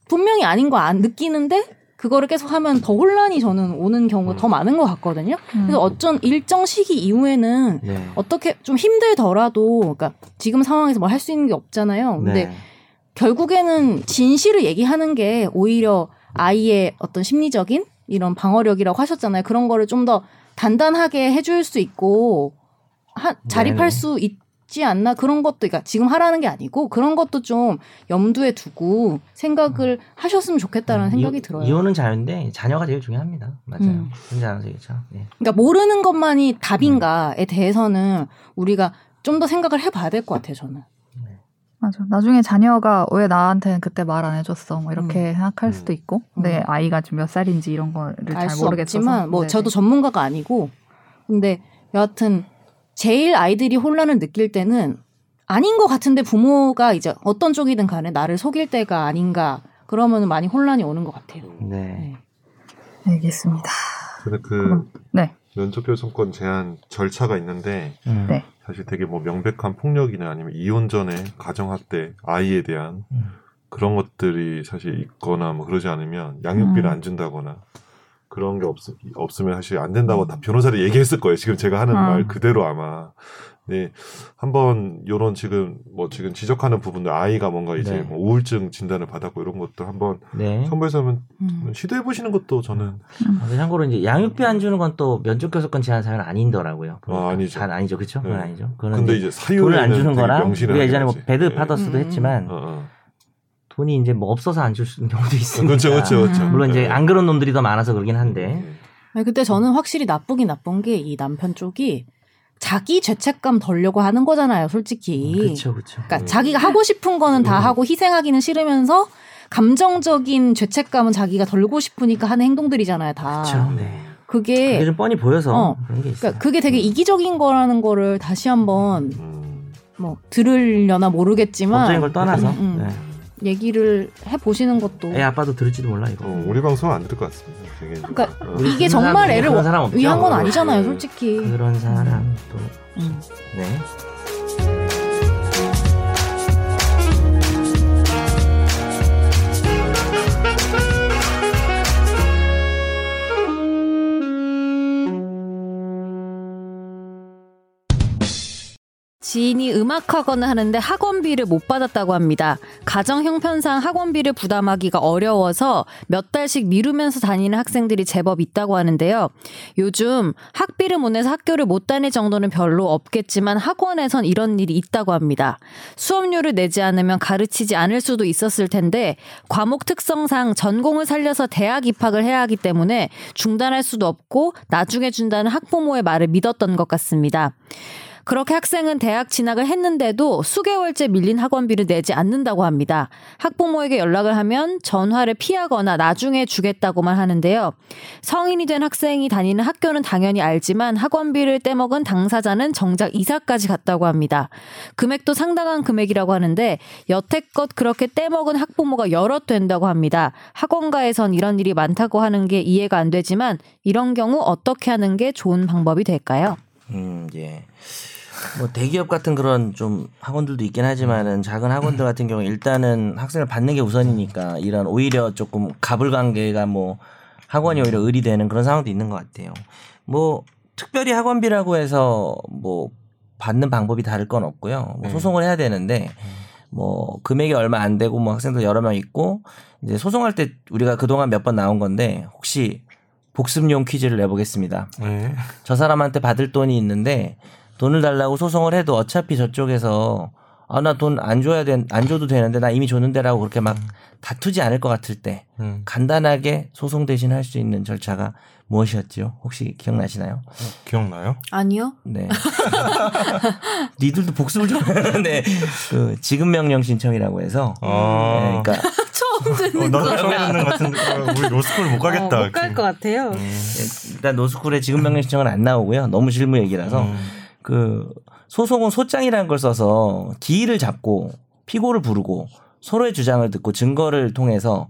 분명히 아닌 거 안 느끼는데 그거를 계속 하면 더 혼란이 저는 오는 경우가 더 많은 것 같거든요. 그래서 어쩐 일정 시기 이후에는 네. 어떻게 좀 힘들더라도 그러니까 지금 상황에서 뭐 할 수 있는 게 없잖아요. 근데 네. 결국에는 진실을 얘기하는 게 오히려 아이의 어떤 심리적인 이런 방어력이라고 하셨잖아요. 그런 거를 좀 더 단단하게 해줄 수 있고 하, 자립할 네네. 수있 지 않나 그런 것도 그러니까 지금 하라는 게 아니고 그런 것도 좀 염두에 두고 생각을 하셨으면 좋겠다는 생각이 음. 이, 들어요. 이혼은 자유인데 자녀가 제일 중요합니다. 맞아요. 음. 혼자 알아서 얘기죠. 네. 그러니까 모르는 것만이 답인가에 대해서는 우리가 좀 더 생각을 해봐야 될 것 같아요. 저는. 맞아. 나중에 자녀가 왜 나한테는 그때 말 안 해줬어? 뭐 이렇게 생각할 수도 있고. 근데 아이가 지금 몇 살인지 이런 거를 잘. 없지만 뭐 네네. 저도 전문가가 아니고 근데 여하튼 제일 아이들이 혼란을 느낄 때는 아닌 것 같은데 부모가 이제 어떤 쪽이든 간에 나를 속일 때가 아닌가 그러면 많이 혼란이 오는 것 같아요. 네. 알겠습니다. 근데 그 네. 면접교섭권 제한 절차가 있는데 음. 네. 사실 되게 뭐 명백한 폭력이나 아니면 이혼 전에 가정학대 아이에 대한 음. 그런 것들이 사실 있거나 뭐 그러지 않으면 양육비를 음. 안 준다거나 그런 게 없, 없으면 사실 안 된다고 다 변호사를 얘기했을 거예요. 지금 제가 하는 음. 말 그대로 아마. 네. 한번 요런 지금 뭐 지금 지적하는 부분들 아이가 뭔가 이제 네. 뭐 우울증 진단을 받았고 이런 것도 한번 네. 선보에서 하면 음. 시도해 보시는 것도 저는 아, 근데 참고로 이제 양육비 안 주는 건 또 면접 교섭권 제한 사유는 아니더라고요. 아, 아니죠. 잘 아니죠, 그렇죠? 그건 네. 아니죠. 그거는 근데 이제 사유를 돈을 안 주는 거랑 우리가 예전에 뭐. 배드 네. 파더스도 음. 했지만 어, 어. 돈이 이제 뭐 없어서 안 줄 수 있는 경우도 있으니까. 그렇죠, 그렇죠, 그렇죠. 물론 이제 네. 안 그런 놈들이 더 많아서 그러긴 한데. 음. 아니, 근데 저는 확실히 나쁘긴 나쁜 게 이 남편 쪽이 자기 죄책감 덜려고 하는 거잖아요, 솔직히. 그렇죠, 그렇죠. 그러니까 음. 자기가 하고 싶은 거는 다 음. 하고 희생하기는 싫으면서 감정적인 죄책감은 자기가 덜고 싶으니까 하는 행동들이잖아요, 다. 그렇죠. 네. 그게 그게 좀 뻔히 보여서 어. 그런 게 있어요. 그러니까 그게 되게 이기적인 거라는 거를 다시 한번 음. 뭐 들으려나 모르겠지만 법적인 걸 떠나서 음, 음. 네. 얘기를 해 보시는 것도 애 아빠도 들을지도 몰라 이거. 어, 우리 방송 안 들을 것 같습니다. 되게. 그러니까 어. 이게 정말 애를. 위한 건 어, 아니잖아요, 네. 솔직히. 그런 사람 또 음. 네. 지인이 음악학원을 하는데 학원비를 못 받았다고 합니다. 가정 형편상 학원비를 부담하기가 어려워서 몇 달씩 미루면서 다니는 학생들이 제법 있다고 하는데요. 요즘 학비를 못 내서 학교를 못 다닐 정도는 별로 없겠지만 학원에선 이런 일이 있다고 합니다. 수업료를 내지 않으면 가르치지 않을 수도 있었을 텐데 과목 특성상 전공을 살려서 대학 입학을 해야 하기 때문에 중단할 수도 없고 나중에 준다는 학부모의 말을 믿었던 것 같습니다. 그렇게 학생은 대학 진학을 했는데도 수개월째 밀린 학원비를 내지 않는다고 합니다. 학부모에게 연락을 하면 전화를 피하거나 나중에 주겠다고만 하는데요. 성인이 된 학생이 다니는 학교는 당연히 알지만 학원비를 떼먹은 당사자는 정작 이사까지 갔다고 합니다. 금액도 상당한 금액이라고 하는데 여태껏 그렇게 떼먹은 학부모가 여럿 된다고 합니다. 학원가에선 이런 일이 많다고 하는 게 이해가 안 되지만 이런 경우 어떻게 하는 게 좋은 방법이 될까요? 음, 예. 뭐 대기업 같은 그런 좀 학원들도 있긴 하지만은 작은 학원들 같은 경우 일단은 학생을 받는 게 우선이니까 이런 오히려 조금 가불 관계가 뭐 학원이 오히려 의리되는 그런 상황도 있는 것 같아요. 뭐 특별히 학원비라고 해서 뭐 받는 방법이 다를 건 없고요. 뭐 소송을 해야 되는데 뭐 금액이 얼마 안 되고 뭐 학생들 여러 명 있고 이제 소송할 때 우리가 그동안 몇 번 나온 건데 혹시 복습용 퀴즈를 내보겠습니다. 네. 저 사람한테 받을 돈이 있는데 돈을 달라고 소송을 해도 어차피 저쪽에서 아 나 돈 안 줘야 돼, 안 줘도 되는데 나 이미 줬는데라고 그렇게 막 다투지 않을 것 같을 때 음. 간단하게 소송 대신 할 수 있는 절차가 무엇이었지요? 혹시 기억나시나요? 기억나요? 아니요. 네. 니들도 복습을 좀. 네. 그 지급 명령 신청이라고 해서. 아. 네, 그러니까 처음 듣는 어, 나도 처음 듣는 것 같은데 어, 우리 로스쿨 못 가겠다. 못갈 것 같아요. 일단 노스쿨에 지급 명령 신청은 안 나오고요. 너무 실무 얘기라서 음. 그 소송은 소장이라는 걸 써서 기일을 잡고 피고를 부르고 서로의 주장을 듣고 증거를 통해서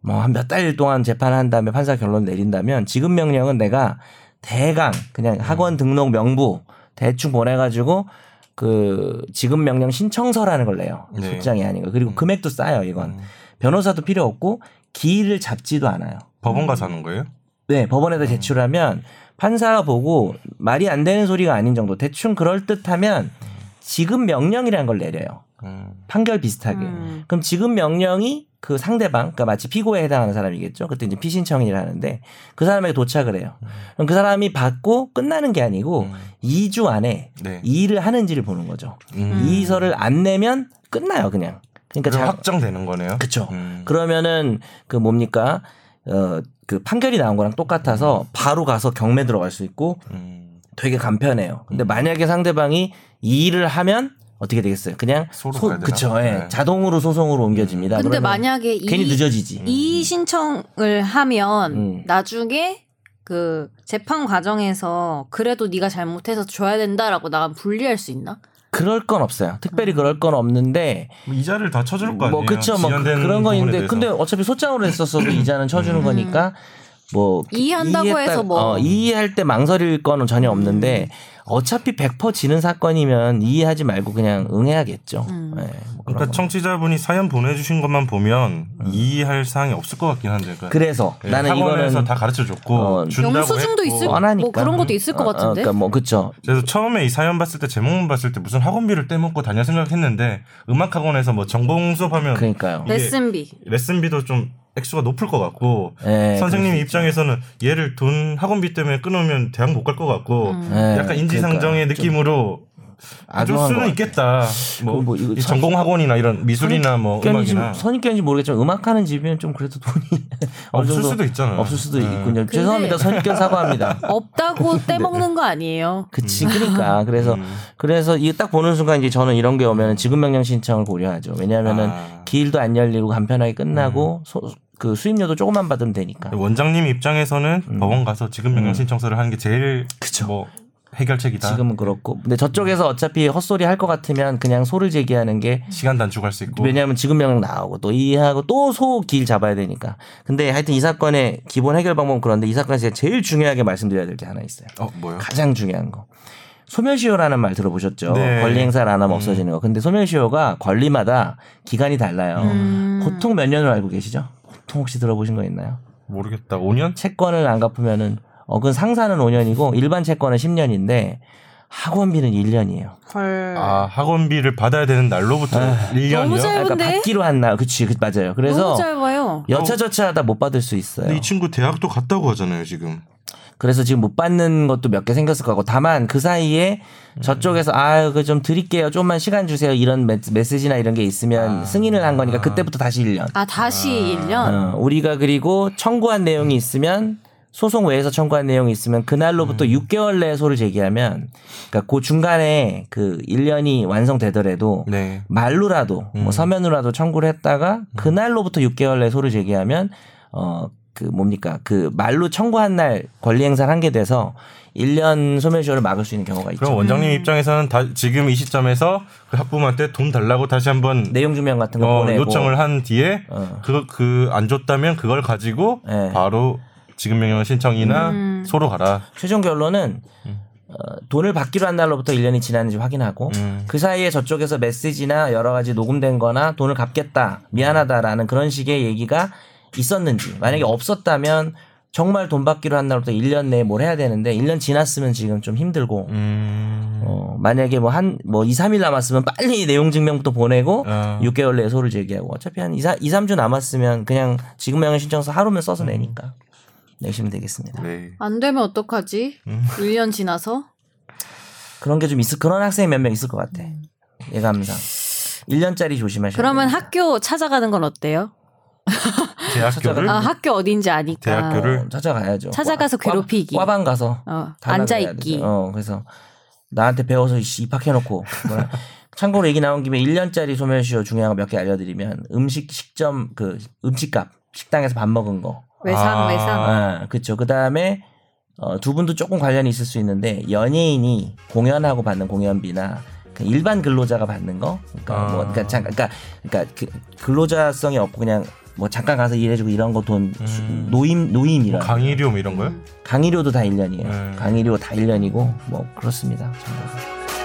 뭐 한 몇 달 동안 재판한 다음에 판사 결론 내린다면 지급 명령은 내가 대강 그냥 학원 등록 명부 대충 보내가지고 그 지급 명령 신청서라는 걸 내요. 네. 소장이 아닌 거. 그리고 금액도 싸요. 이건 변호사도 필요 없고 기일을 잡지도 않아요. 법원 가서 하는 거예요? 네, 법원에다 제출하면 판사가 보고 말이 안 되는 소리가 아닌 정도 대충 그럴 듯하면 지급 명령이라는 걸 내려요. 음. 판결 비슷하게. 음. 그럼 지급 명령이 그 상대방, 그러니까 마치 피고에 해당하는 사람이겠죠. 그때 이제 피신청인이라 하는데 그 사람에게 도착을 해요. 그럼 그 사람이 받고 끝나는 게 아니고 음. 2주 안에 네. 일을 하는지를 보는 거죠. 음. 이의서를 안 내면 끝나요, 그냥. 그러니까 자- 확정되는 거네요. 그쵸. 음. 그러면은 그 뭡니까? 어, 그 판결이 나온 거랑 똑같아서 바로 가서 경매 들어갈 수 있고 음. 되게 간편해요. 근데 만약에 상대방이 이 일을 하면 어떻게 되겠어요? 그냥 소로 소-? 그쵸. 예. 네. 자동으로 소송으로 옮겨집니다. 근데 만약에 괜히 이, 늦어지지. 이 신청을 하면 음. 나중에 그 재판 과정에서 그래도 네가 잘못해서 줘야 된다라고 나가면 불리할 수 있나? 그럴 건 없어요. 특별히 그럴 건 없는데 뭐 이자를 다 쳐줄 거 아니에요? 뭐 그쵸 뭐 그- 그런 건 있는데. 근데 어차피 소장으로 했었어도 이자는 쳐주는 거니까 뭐 이해한다고 해서 뭐. 어, 이해할 때 망설일 거는 전혀 없는데 어차피 100% 지는 사건이면 이해하지 말고 그냥 응해야겠죠. 음. 예, 뭐 그러니까 거. 청취자분이 사연 보내주신 것만 보면 이해할 사항이 없을 것 같긴 한데. 그러니까 그래서 예, 나는 학원에서 이거는 다 가르쳐 줬고 어, 영수증도. 있을 뻔하니까. 뭐 그런 것도 있을 것 어, 어, 같은데. 그러니까 뭐 그쵸. 그래서 처음에 이 사연 봤을 때 제목만 봤을 때 무슨 학원비를 떼먹고 다녀 생각했는데 음악 학원에서 뭐 전공 수업하면 그러니까요. 레슨비. 레슨비도 좀 액수가 높을 것 같고 예, 선생님 입장에서는 얘를 돈 학원비 때문에 끊으면 대학 못 갈 것 같고 음. 예, 약간 인지상정의 그러니까 느낌으로 줄 아동한 수는 것 있겠다. 뭐, 뭐 이거 이 선- 전공 학원이나 이런 미술이나 뭐 음악이나 선입견인지 모르겠지만 음악하는 집이면 좀 그래도 돈이 없을 수도 있잖아요. 없을 수도 네. 있군요. 죄송합니다. 선입견 사과합니다. 없다고 떼먹는 거 아니에요. 그치, 그러니까 그래서 그래서 이게 딱 보는 순간 이제 저는 이런 게 오면 지급 명령 신청을 고려하죠. 왜냐하면은 아. 기일도 안 열리고 간편하게 끝나고 소- 그 수임료도 조금만 받으면 되니까. 원장님 입장에서는 법원 가서 지급 명령 신청서를 하는 게 제일 음. 그쵸. 뭐 해결책이다. 지금은 그렇고, 근데 저쪽에서 어차피 헛소리 할 것 같으면 그냥 소를 제기하는 게 시간 단축할 수 있고. 왜냐하면 지급 명령 나오고 또 이해하고 또 소 길 잡아야 되니까. 근데 하여튼 이 사건의 기본 해결 방법은 그런데 이 사건에서 제가 제일 중요하게 말씀드려야 될 게 하나 있어요. 어 뭐요? 가장 중요한 거. 소멸시효라는 말 들어보셨죠? 네. 권리 행사를 안 하면 없어지는 거. 근데 소멸시효가 권리마다 기간이 달라요. 음. 보통 몇 년을 알고 계시죠? 보통 혹시 들어보신 거 있나요? 모르겠다. 5년? 채권을 안 갚으면은 어, 그 상사는 5년이고 일반 채권은 10년인데 학원비는 1년이에요. 헐. 아 학원비를 받아야 되는 날로부터 아. 1년이요? 너무 짧- 그러니까 짧은데? 받기로 한 날, 그치, 그, 맞아요. 그래서 너무 짧아요. 여차저차 하다 못 받을 수 있어요. 근데 이 친구 대학도 갔다고 하잖아요 지금. 그래서 지금 못 받는 것도 몇 개 생겼을 거고 다만 그 사이에 저쪽에서 아 그 좀 드릴게요 좀만 시간 주세요 이런 메- 메시지나 이런 게 있으면 승인을 한 거니까 그때부터 다시 1년 아 다시 1년. 어, 우리가 그리고 청구한 내용이 있으면 소송 외에서 청구한 내용이 있으면 그날로부터 6개월 내에 소를 제기하면 그러니까 그 중간에 그 1년이 완성되더라도 네. 말로라도 뭐 서면으로라도 청구를 했다가 그날로부터 6개월 내에 소를 제기하면 어 그 뭡니까 그 말로 청구한 날 권리 행사를 한 게 돼서 1년 소멸시효를 막을 수 있는 경우가 있죠. 그럼 원장님 입장에서는 다 지금 이 시점에서 그 학부모한테 돈 달라고 다시 한번 내용 증명 같은 거 어, 보내고 요청을 한 뒤에 어. 그그안 줬다면 그걸 가지고 네. 바로 지급 명령 신청이나 음. 소로 가라. 최종 결론은 어, 돈을 받기로 한 날로부터 1년이 지났는지 확인하고 음. 그 사이에 저쪽에서 메시지나 여러 가지 녹음된 거나 돈을 갚겠다 미안하다라는 그런 식의 얘기가 있었는지 만약에 없었다면 정말 돈 받기로 한 날부터 1년 내에 뭘 해야 되는데 1년 지났으면 지금 좀 힘들고 음. 어, 만약에 뭐 한뭐 2, 3일 남았으면 빨리 내용 증명부터 보내고 어. 6개월 내에 소를 제기하고 어차피 한 2, 3, 2 3주 남았으면 그냥 지급 명령 신청서 하루면 써서 내니까 내시면 되겠습니다. 네. 안 되면 어떡하지? 음. 1년 지나서? 그런 게 좀 있을 그런 학생이 몇 명 있을 것 같아. 예감상. 1년짜리 조심하셔야 그러면 됩니다. 학교 찾아가는 건 어때요? 대학교를 아, 학교 어딘지 아니까. 대학교를 어, 찾아가야죠. 찾아가서 과- 괴롭히기. 과방 가서 어, 앉아 있기. 어, 그래서 나한테 배워서 이씨 입학해 놓고. 뭐라. 참고로 얘기 나온 김에 1년짜리 소멸시효 중요한 거 몇 개 알려드리면 음식 식점 그 음식값 식당에서 밥 먹은 거. 외상 아. 외상. 아, 그렇죠. 그 다음에 어, 두 분도 조금 관련이 있을 수 있는데 연예인이 공연하고 받는 공연비나 그 일반 근로자가 받는 거, 그러니까 아. 뭐, 그러니까 잠깐, 그러니까, 그러니까 그 근로자성이 없고 그냥 뭐 잠깐 가서 일해주고 이런 거돈 음. 노임 노임이라 뭐 강의료 뭐 이런 거요? 강의료도 다 1년이에요. 음. 강의료 다 1년이고 뭐 그렇습니다. 전부.